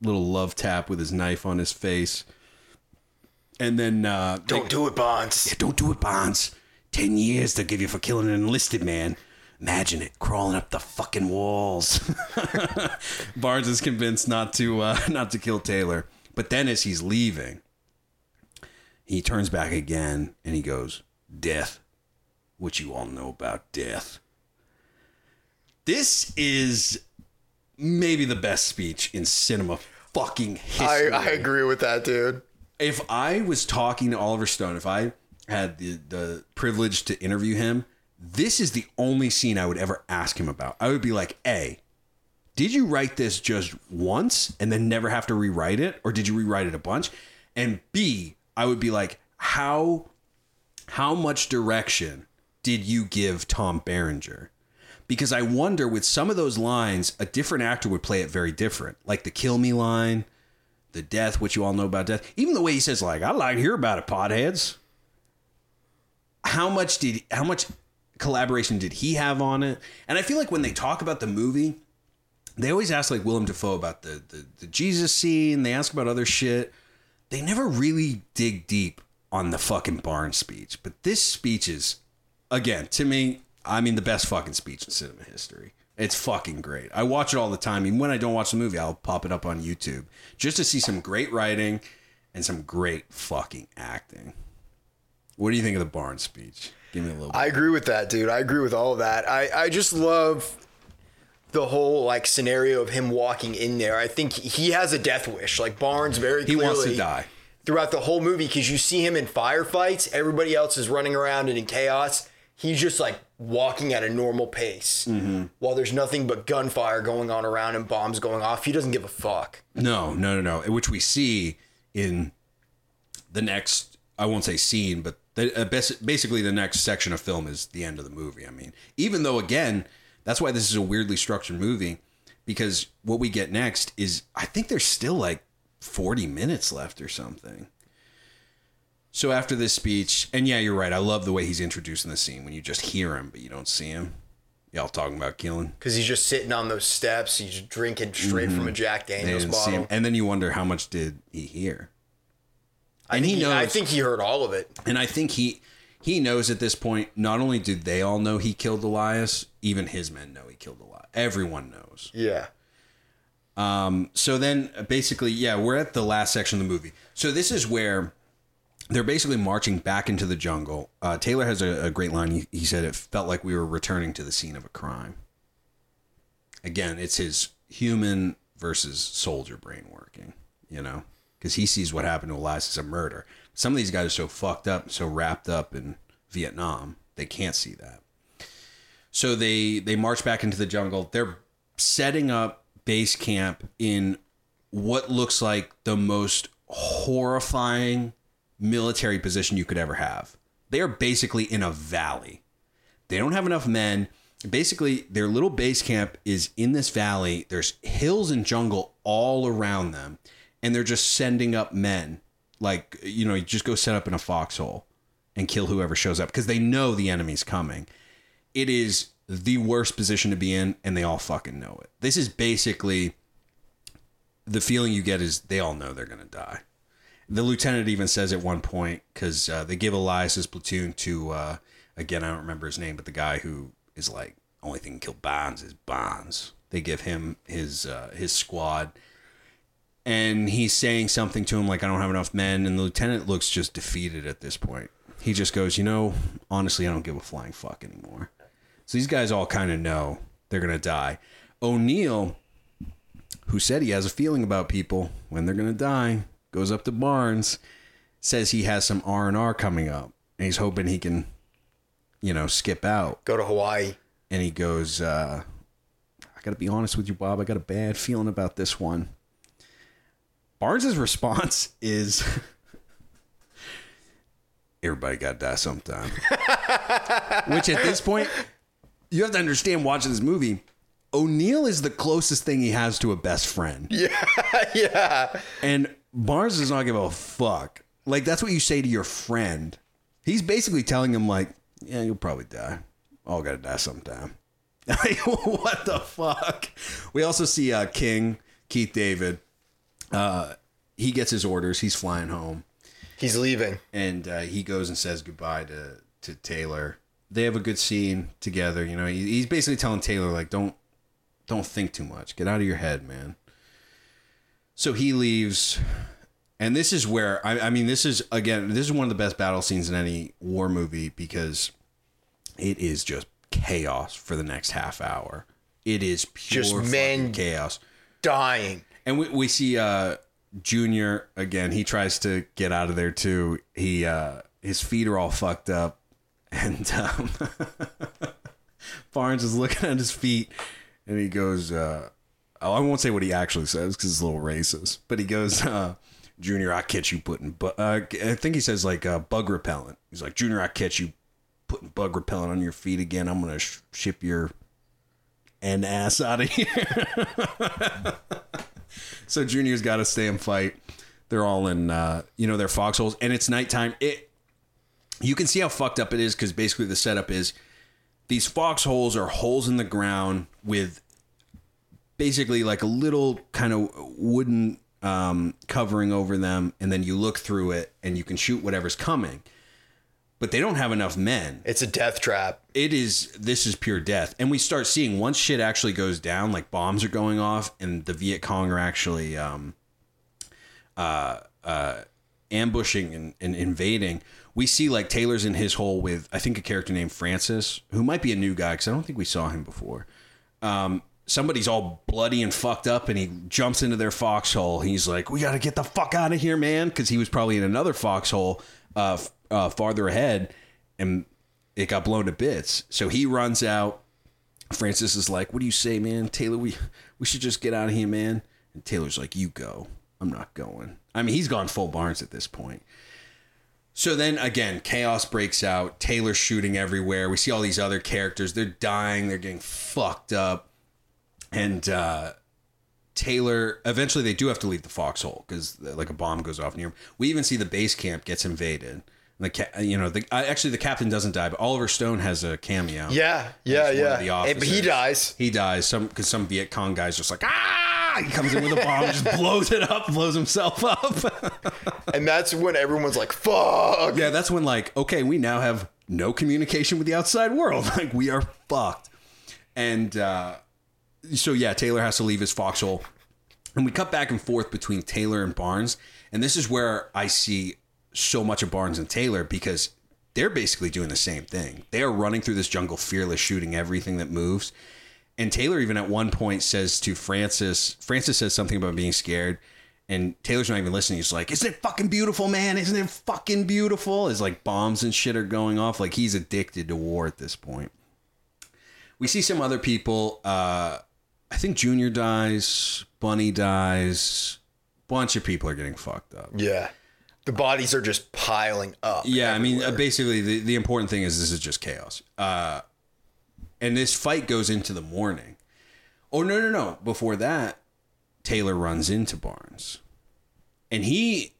little love tap with his knife on his face. And then uh Don't do it, Bonds. yeah, don't do it, Bonds. Ten years they'll give you for killing an enlisted man. Imagine it crawling up the fucking walls. Barnes is convinced not to uh, not to kill Taylor, but then as he's leaving, he turns back again and he goes, "Death, what you all know about death." This is maybe the best speech in cinema fucking I, history I agree with that, dude. if I was talking to Oliver Stone, if I had the, the privilege to interview him, this is the only scene I would ever ask him about. I would be like, A, did you write this just once and then never have to rewrite it? Or did you rewrite it a bunch? And B, I would be like, how how much direction did you give Tom Berenger? because I wonder with some of those lines, a different actor would play it very different. Like the "kill me" line, the death, which you all know about death. Even the way he says, "Like I'd like to hear about it, potheads." How much did how much collaboration did he have on it? And I feel like when they talk about the movie, they always ask like Willem Dafoe about the, the the Jesus scene. They ask about other shit. They never really dig deep on the fucking barn speech. But this speech is, again, to me, I mean, the best fucking speech in cinema history. It's fucking great. I watch it all the time. Even when I don't watch the movie, I'll pop it up on YouTube just to see some great writing and some great fucking acting. What do you think of the barn speech? Give me a little. I agree with that, dude. I agree with all of that. I, I just love the whole like scenario of him walking in there. I think he has a death wish. Like Barnes very he clearly wants to die. throughout the whole movie because you see him in firefights. Everybody else is running around and in chaos. He's just like walking at a normal pace Mm-hmm. while there's nothing but gunfire going on around and bombs going off. He doesn't give a fuck. No, no, no, no. Which we see in the next, I won't say scene, but the, uh, basically the next section of film is the end of the movie. I mean, even though, again, that's why this is a weirdly structured movie, because what we get next is, I think there's still like 40 minutes left or something. So after this speech, and yeah, you're right. I love the way he's introducing the scene when you just hear him, but you don't see him. Y'all talking about killing. Because he's just sitting on those steps. He's drinking straight from a Jack Daniels didn't see him. bottle. And then you wonder how much did he hear? I and think he knows. I think he heard all of it. And I think he he knows at this point. Not only do they all know he killed Elias, even his men know he killed Elias. Everyone knows. Yeah. Um. So then, uh, basically, yeah, we're at the last section of the movie. So this is where they're basically marching back into the jungle. Uh, Taylor has a, a great line. He, he said it felt like we were returning to the scene of a crime. Again, it's his human versus soldier brain working. You know, because he sees what happened to Elias as a murder. Some of these guys are so fucked up, so wrapped up in Vietnam, they can't see that. So they they march back into the jungle. They're setting up base camp in what looks like the most horrifying military position you could ever have. They are basically in a valley. They don't have enough men. Basically, their little base camp is in this valley. There's hills and jungle all around them, and they're just sending up men. Like, you know, you just go set up in a foxhole and kill whoever shows up because they know the enemy's coming. It is the worst position to be in, and they all fucking know it. This is basically the feeling you get is they all know they're going to die. The lieutenant even says at one point because uh, they give Elias's platoon to uh, again I don't remember his name, but the guy who is like only thing can kill Bonds is Bonds. They give him his uh, his squad, and he's saying something to him like I don't have enough men, and the lieutenant looks just defeated at this point. He just goes, you know, honestly, I don't give a flying fuck anymore. So these guys all kind of know they're gonna die. O'Neill who said he has a feeling about people when they're going to die, goes up to Barnes, says he has some R&R coming up and he's hoping he can you know, skip out. Go to Hawaii. And he goes uh I got to be honest with you, Bob. I got a bad feeling about this one. Barnes's response is everybody got to die sometime. Which at this point you have to understand watching this movie O'Neill is the closest thing he has to a best friend. Yeah, yeah. And Barnes does not give a fuck. Like that's what you say to your friend. He's basically telling him like, "Yeah, you'll probably die. All gotta die sometime." What the fuck? We also see uh, King Keith David. Uh, he gets his orders. He's flying home, He's leaving. and uh, he goes and says goodbye to to Taylor. They have a good scene together. You know, he, he's basically telling Taylor like, "Don't don't think too much. Get out of your head, man." So he leaves, and this is where I, I mean, this is again, this is one of the best battle scenes in any war movie because it is just chaos for the next half hour. It is pure Just men- chaos. Dying. And we, we see uh Junior again, he tries to get out of there too. He uh his feet are all fucked up and um Barnes is looking at his feet and he goes uh oh, I won't say what he actually says cuz it's a little racist, but he goes uh Junior, I catch you putting bu- uh, I think he says like uh, bug repellent. He's like, Junior, I catch you putting bug repellent on your feet again. I'm gonna sh- ship your N ass out of here. so Junior's got to stay and fight. They're all in, uh, you know, their foxholes, and it's nighttime. It, you can see how fucked up it is because basically the setup is these foxholes are holes in the ground with basically like a little kind of wooden um, covering over them, and then you look through it and you can shoot whatever's coming. But they don't have enough men. It's a death trap. It is. This is pure death, and we start seeing once shit actually goes down, like bombs are going off, and the Viet Cong are actually um, uh, uh, ambushing and, and invading. We see like Taylor's in his hole with I think a character named Francis, who might be a new guy because I don't think we saw him before. Um, somebody's all bloody and fucked up and he jumps into their foxhole. He's like, "We got to get the fuck out of here, man," because he was probably in another foxhole uh, uh, farther ahead, and it got blown to bits. So he runs out. Francis is like, "What do you say, man? Taylor, we we should just get out of here, man." And Taylor's like, "You go. I'm not going." I mean, he's gone full Barnes at this point. So then again, chaos breaks out. Taylor's shooting everywhere. We see all these other characters. They're dying. They're getting fucked up and uh, Taylor eventually they do have to leave the foxhole because like a bomb goes off near him. We even see the base camp gets invaded. The ca- you know the uh, actually the captain doesn't die, but Oliver Stone has a cameo. Yeah, yeah, He's one of the yeah. Eh, But he dies. He dies some because some Viet Cong guy's just like ah. He comes in with a bomb, just blows it up, blows himself up. And that's when everyone's like, fuck. yeah, that's when like okay, we now have no communication with the outside world. Like we are fucked. And uh, so yeah, Taylor has to leave his foxhole. And we cut back and forth between Taylor and Barnes. And this is where I see so much of Barnes and Taylor because they're basically doing the same thing. They are running through this jungle fearless, shooting everything that moves. And Taylor even at one point says to Francis, Francis says something about being scared. And Taylor's not even listening. He's like, Isn't it fucking beautiful, man? Isn't it fucking beautiful? It's like bombs and shit are going off. Like he's addicted to war at this point. We see some other people. Uh, I think Junior dies, Bunny dies, bunch of people are getting fucked up. Yeah. The bodies are just piling up. Yeah, I mean, uh, basically, the, the important thing is this is just chaos. Uh, and this fight goes into the morning. Oh, no, no, no. Before that, Taylor runs into Barnes. And he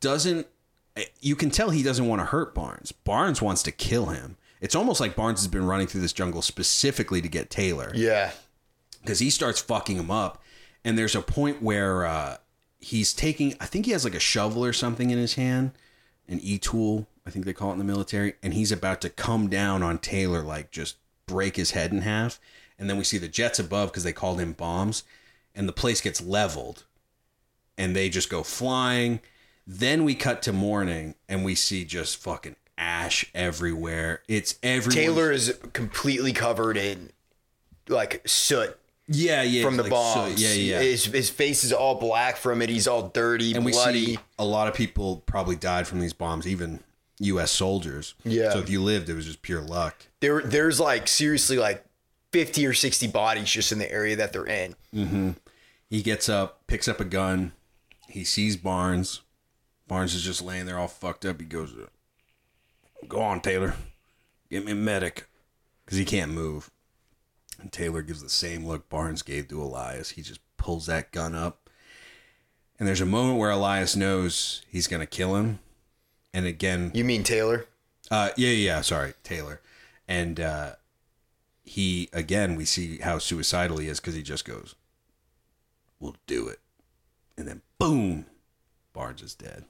doesn't, you can tell he doesn't want to hurt Barnes. Barnes wants to kill him. It's almost like Barnes has been running through this jungle specifically to get Taylor yeah. Because he starts fucking him up. And there's a point where uh, he's taking, I think he has like a shovel or something in his hand, an e tool, I think they call it in the military. And he's about to come down on Taylor, like just break his head in half. And then we see the jets above because they called in bombs, and the place gets leveled and they just go flying. Then we cut to morning and we see just fucking ash everywhere. It's everywhere. Taylor is completely covered in like soot yeah, yeah, from the like, bombs. So, yeah, yeah. His, his face is all black from it. He's all dirty, and we bloody. see a lot of people probably died from these bombs, even U.S. soldiers. Yeah. So if you lived, it was just pure luck. there, there's like seriously like 50 or 60 bodies just in the area that they're in. Mm-hmm. He gets up, picks up a gun. He sees Barnes. Barnes is just laying there all fucked up. He goes, "Go on, Taylor, get me a medic," because he can't move. And Taylor gives the same look Barnes gave to Elias. He just pulls that gun up, and there's a moment where Elias knows he's gonna kill him. And again, You mean Taylor? Uh, yeah, yeah, yeah, sorry, Taylor. And uh, he, again, we see how suicidal he is because he just goes, We'll do it. And then, boom, Barnes is dead.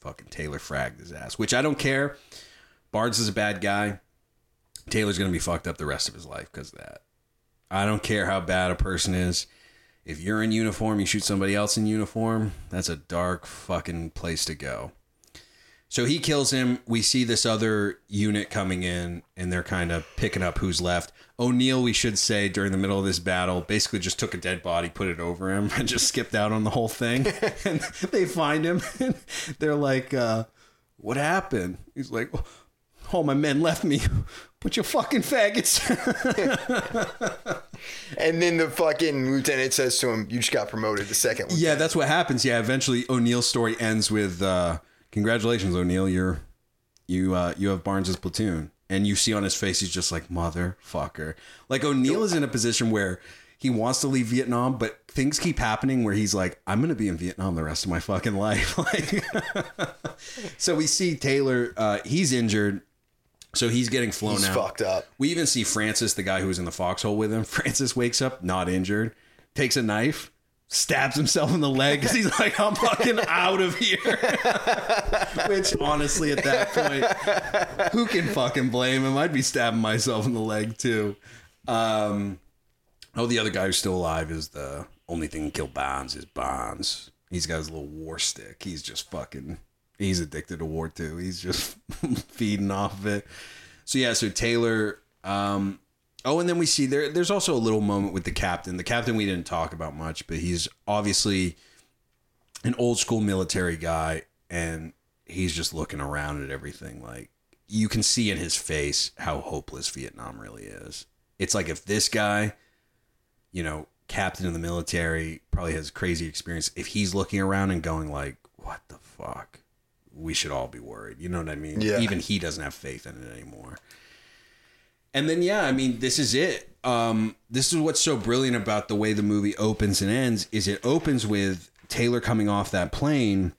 Fucking Taylor fragged his ass, which I don't care. Barnes is a bad guy. Taylor's going to be fucked up the rest of his life because of that. I don't care how bad a person is. If you're in uniform, you shoot somebody else in uniform, that's a dark fucking place to go. So he kills him. We see this other unit coming in, and they're kind of picking up who's left. O'Neill, we should say, during the middle of this battle, basically just took a dead body, put it over him, and just skipped out on the whole thing. and they find him, and they're like, uh, "What happened?" He's like, "Oh, my men left me. Put your fucking faggots." And then the fucking lieutenant says to him, "You just got promoted to second. lieutenant." yeah, that's what happens. Yeah, eventually O'Neill's story ends with, uh, "Congratulations, O'Neill. You're you uh, you have Barnes's platoon." and you see on his face he's just like motherfucker. Like O'Neill is in a position where he wants to leave Vietnam, but things keep happening where he's like, I'm gonna be in Vietnam the rest of my fucking life. like, so we see Taylor, uh, he's injured, so he's getting flown He's out. fucked up. We even see Francis, the guy who was in the foxhole with him. Francis wakes up, not injured, takes a knife, stabs himself in the leg because he's like, I'm fucking out of here. Which, honestly, at that point, who can fucking blame him? I'd be stabbing myself in the leg too. Um, oh, the other guy who's still alive is the only thing that kill Bonds is Bonds. He's got his little war stick. He's just fucking. He's addicted to war too. He's just feeding off of it. So yeah, so Taylor. Um, oh, and then we see there. There's also a little moment with the captain. The captain we didn't talk about much, but he's obviously an old school military guy, and he's just looking around at everything. Like you can see in his face how hopeless Vietnam really is. It's like if this guy, you know, captain in the military, probably has crazy experience. If he's looking around and going like, "What the fuck," we should all be worried. You know what I mean? Yeah. Even he doesn't have faith in it anymore. And then yeah, I mean, this is it. Um, this is what's so brilliant about the way the movie opens and ends is it opens with Taylor coming off that plane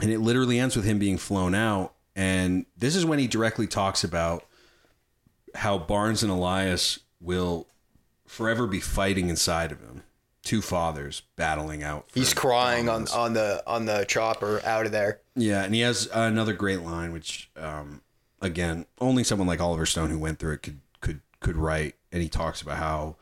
and it literally ends with him being flown out and this is when he directly talks about how Barnes and Elias will forever be fighting inside of him. Two fathers battling out. for He's crying on on the on the chopper out of there. Yeah, and he has another great line, which um, again, only someone like Oliver Stone who went through it could could could write. And he talks about how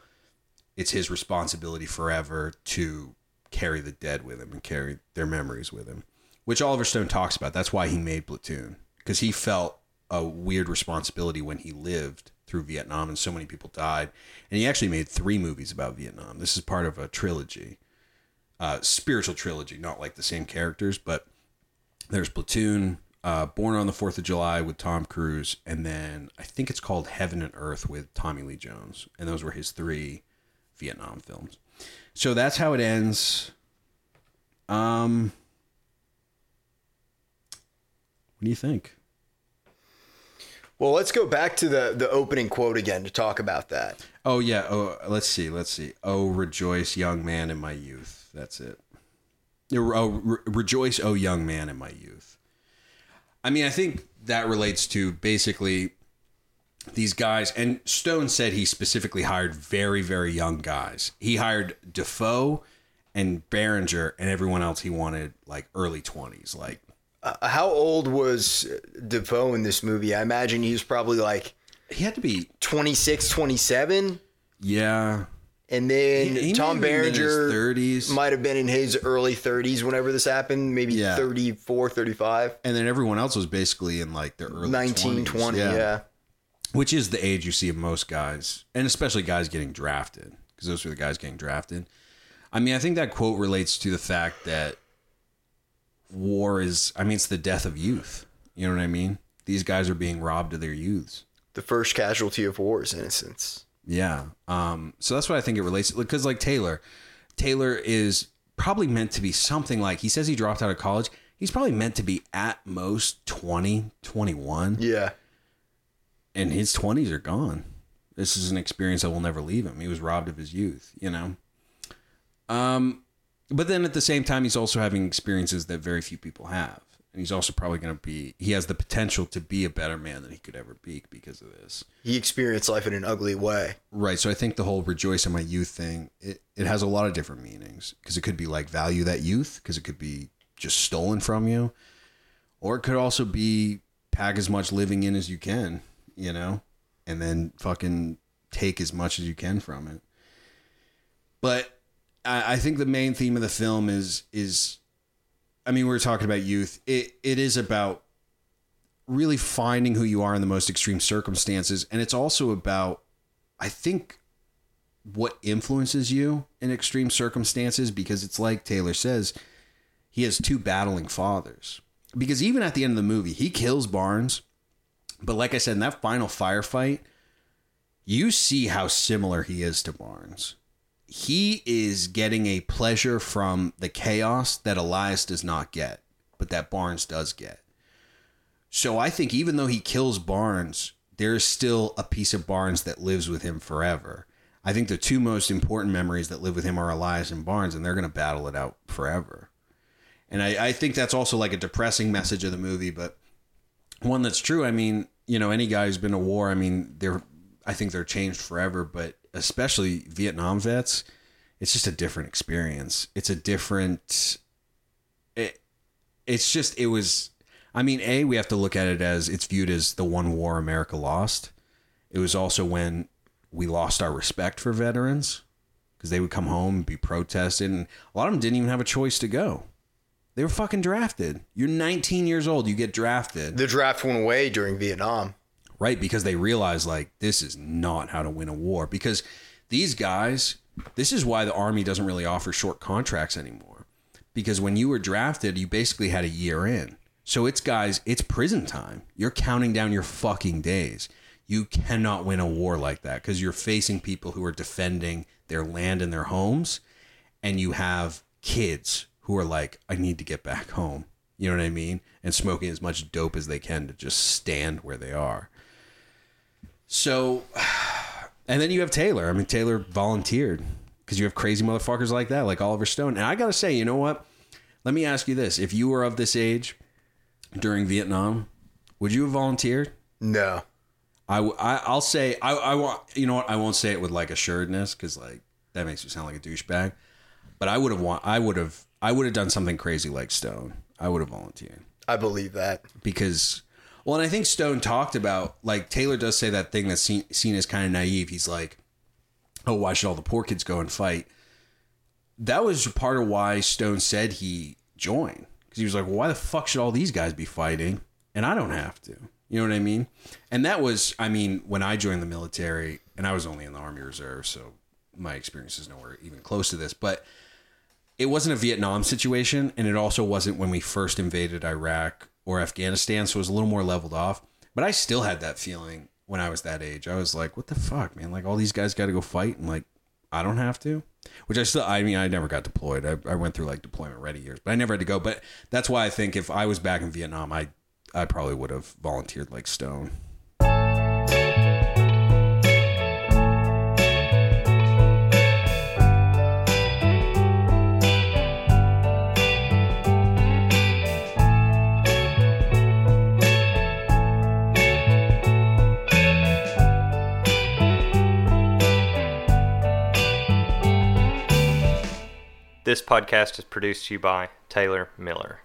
it's his responsibility forever to carry the dead with him and carry their memories with him, which Oliver Stone talks about. That's why he made Platoon because he felt a weird responsibility when he lived through Vietnam and so many people died. And he actually made three movies about Vietnam. This is part of a trilogy, uh, spiritual trilogy, not like the same characters, but there's Platoon, uh, Born on the Fourth of July with Tom Cruise, and then I think it's called Heaven and Earth with Tommy Lee Jones, and those were his three Vietnam films. So that's how it ends. Um, what do you think? Well, let's go back to the the opening quote again to talk about that. Oh yeah. Oh, let's see. Let's see. Oh, rejoice, young man, in my youth. That's it. Oh, re- rejoice, oh young man, in my youth. I mean, I think that relates to basically these guys. And Stone said he specifically hired very, very young guys. He hired Dafoe and Berenger, and everyone else he wanted like early twenties. Like Uh, how old was Dafoe in this movie? I imagine he was probably like he had to be. 26, 27. Yeah. And then He- he Tom may have been in his Berenger 30s. might have been in his early 30s whenever this happened, maybe Yeah. 34, 35, And then everyone else was basically in like their early 19, 20s. 20. Yeah. which is the age you see of most guys, and especially guys getting drafted, because those were the guys getting drafted. I mean, I think that quote relates to the fact that war is, I mean, it's the death of youth. You know what I mean? These guys are being robbed of their youths. The first casualty of war is innocence. Yeah. Um, so that's what I think it relates to. Because, like, Taylor, Taylor is probably meant to be something like, he says he dropped out of college. He's probably meant to be at most 20, 21 Yeah. and his 20s are gone. This is an experience that will never leave him. He was robbed of his youth, you know. Um but then at the same time he's also having experiences that very few people have. And he's also probably going to be he has the potential to be a better man than he could ever be because of this. He experienced life in an ugly way. Right. So I think the whole rejoice in my youth thing, it, it has a lot of different meanings because it could be like value that youth because it could be just stolen from you. Or it could also be pack as much living in as you can, you know, and then fucking take as much as you can from it. But I, I think the main theme of the film is is I mean, we are talking about youth. It it is about really finding who you are in the most extreme circumstances. And it's also about I think what influences you in extreme circumstances because it's like Taylor says, he has two battling fathers. Because even at the end of the movie, he kills Barnes. But like I said, in that final firefight, you see how similar he is to Barnes. He is getting a pleasure from the chaos that Elias does not get, but that Barnes does get. So I think even though he kills Barnes, there's still a piece of Barnes that lives with him forever. I think the two most important memories that live with him are Elias and Barnes, and they're going to battle it out forever. And I, I think that's also like a depressing message of the movie, but one that's true. I mean, you know, any guy who's been to war, I mean, they're, I think they're changed forever, but especially Vietnam vets, it's just a different experience. It's a different, it, it's just, it was, I mean, A, we have to look at it as it's viewed as the one war America lost. It was also when we lost our respect for veterans because they would come home and be protested, and a lot of them didn't even have a choice to go. They were fucking drafted. You're 19 years old, you get drafted. The draft went away during Vietnam. Right, because they realize like this is not how to win a war. Because these guys, this is why the army doesn't really offer short contracts anymore. Because when you were drafted, you basically had a year in. So it's guys, it's prison time. You're counting down your fucking days. You cannot win a war like that because you're facing people who are defending their land and their homes, and you have kids who are like, I need to get back home. You know what I mean? And smoking as much dope as they can to just stand where they are. So, and then you have Taylor. I mean, Taylor volunteered because you have crazy motherfuckers like that, like Oliver Stone. And I got to say, you know what? Let me ask you this. If you were of this age during Vietnam, would you have volunteered? No. I, I will say I, I want you know what I won't say it with like assuredness because like that makes me sound like a douchebag, but I would have want I would have I would have done something crazy like Stone. I would have volunteered I believe that. because well, and I think Stone talked about like Taylor does say that thing that's seen, seen as kind of naive. He's like, oh, why should all the poor kids go and fight? That was part of why Stone said he joined because he was like, well, why the fuck should all these guys be fighting and I don't have to? You know what I mean? And that was, I mean, when I joined the military, and I was only in the Army Reserve, so my experience is nowhere even close to this, but it wasn't a Vietnam situation, and it also wasn't when we first invaded Iraq or Afghanistan, so it was a little more leveled off. But I still had that feeling when I was that age. I was like, what the fuck, man? Like, all these guys got to go fight, and like, I don't have to. Which I still, I mean, I never got deployed. I, I went through like deployment ready years, but I never had to go. But that's why I think if I was back in Vietnam, I I probably would have volunteered like Stone. This podcast is produced to you by Taylor Miller.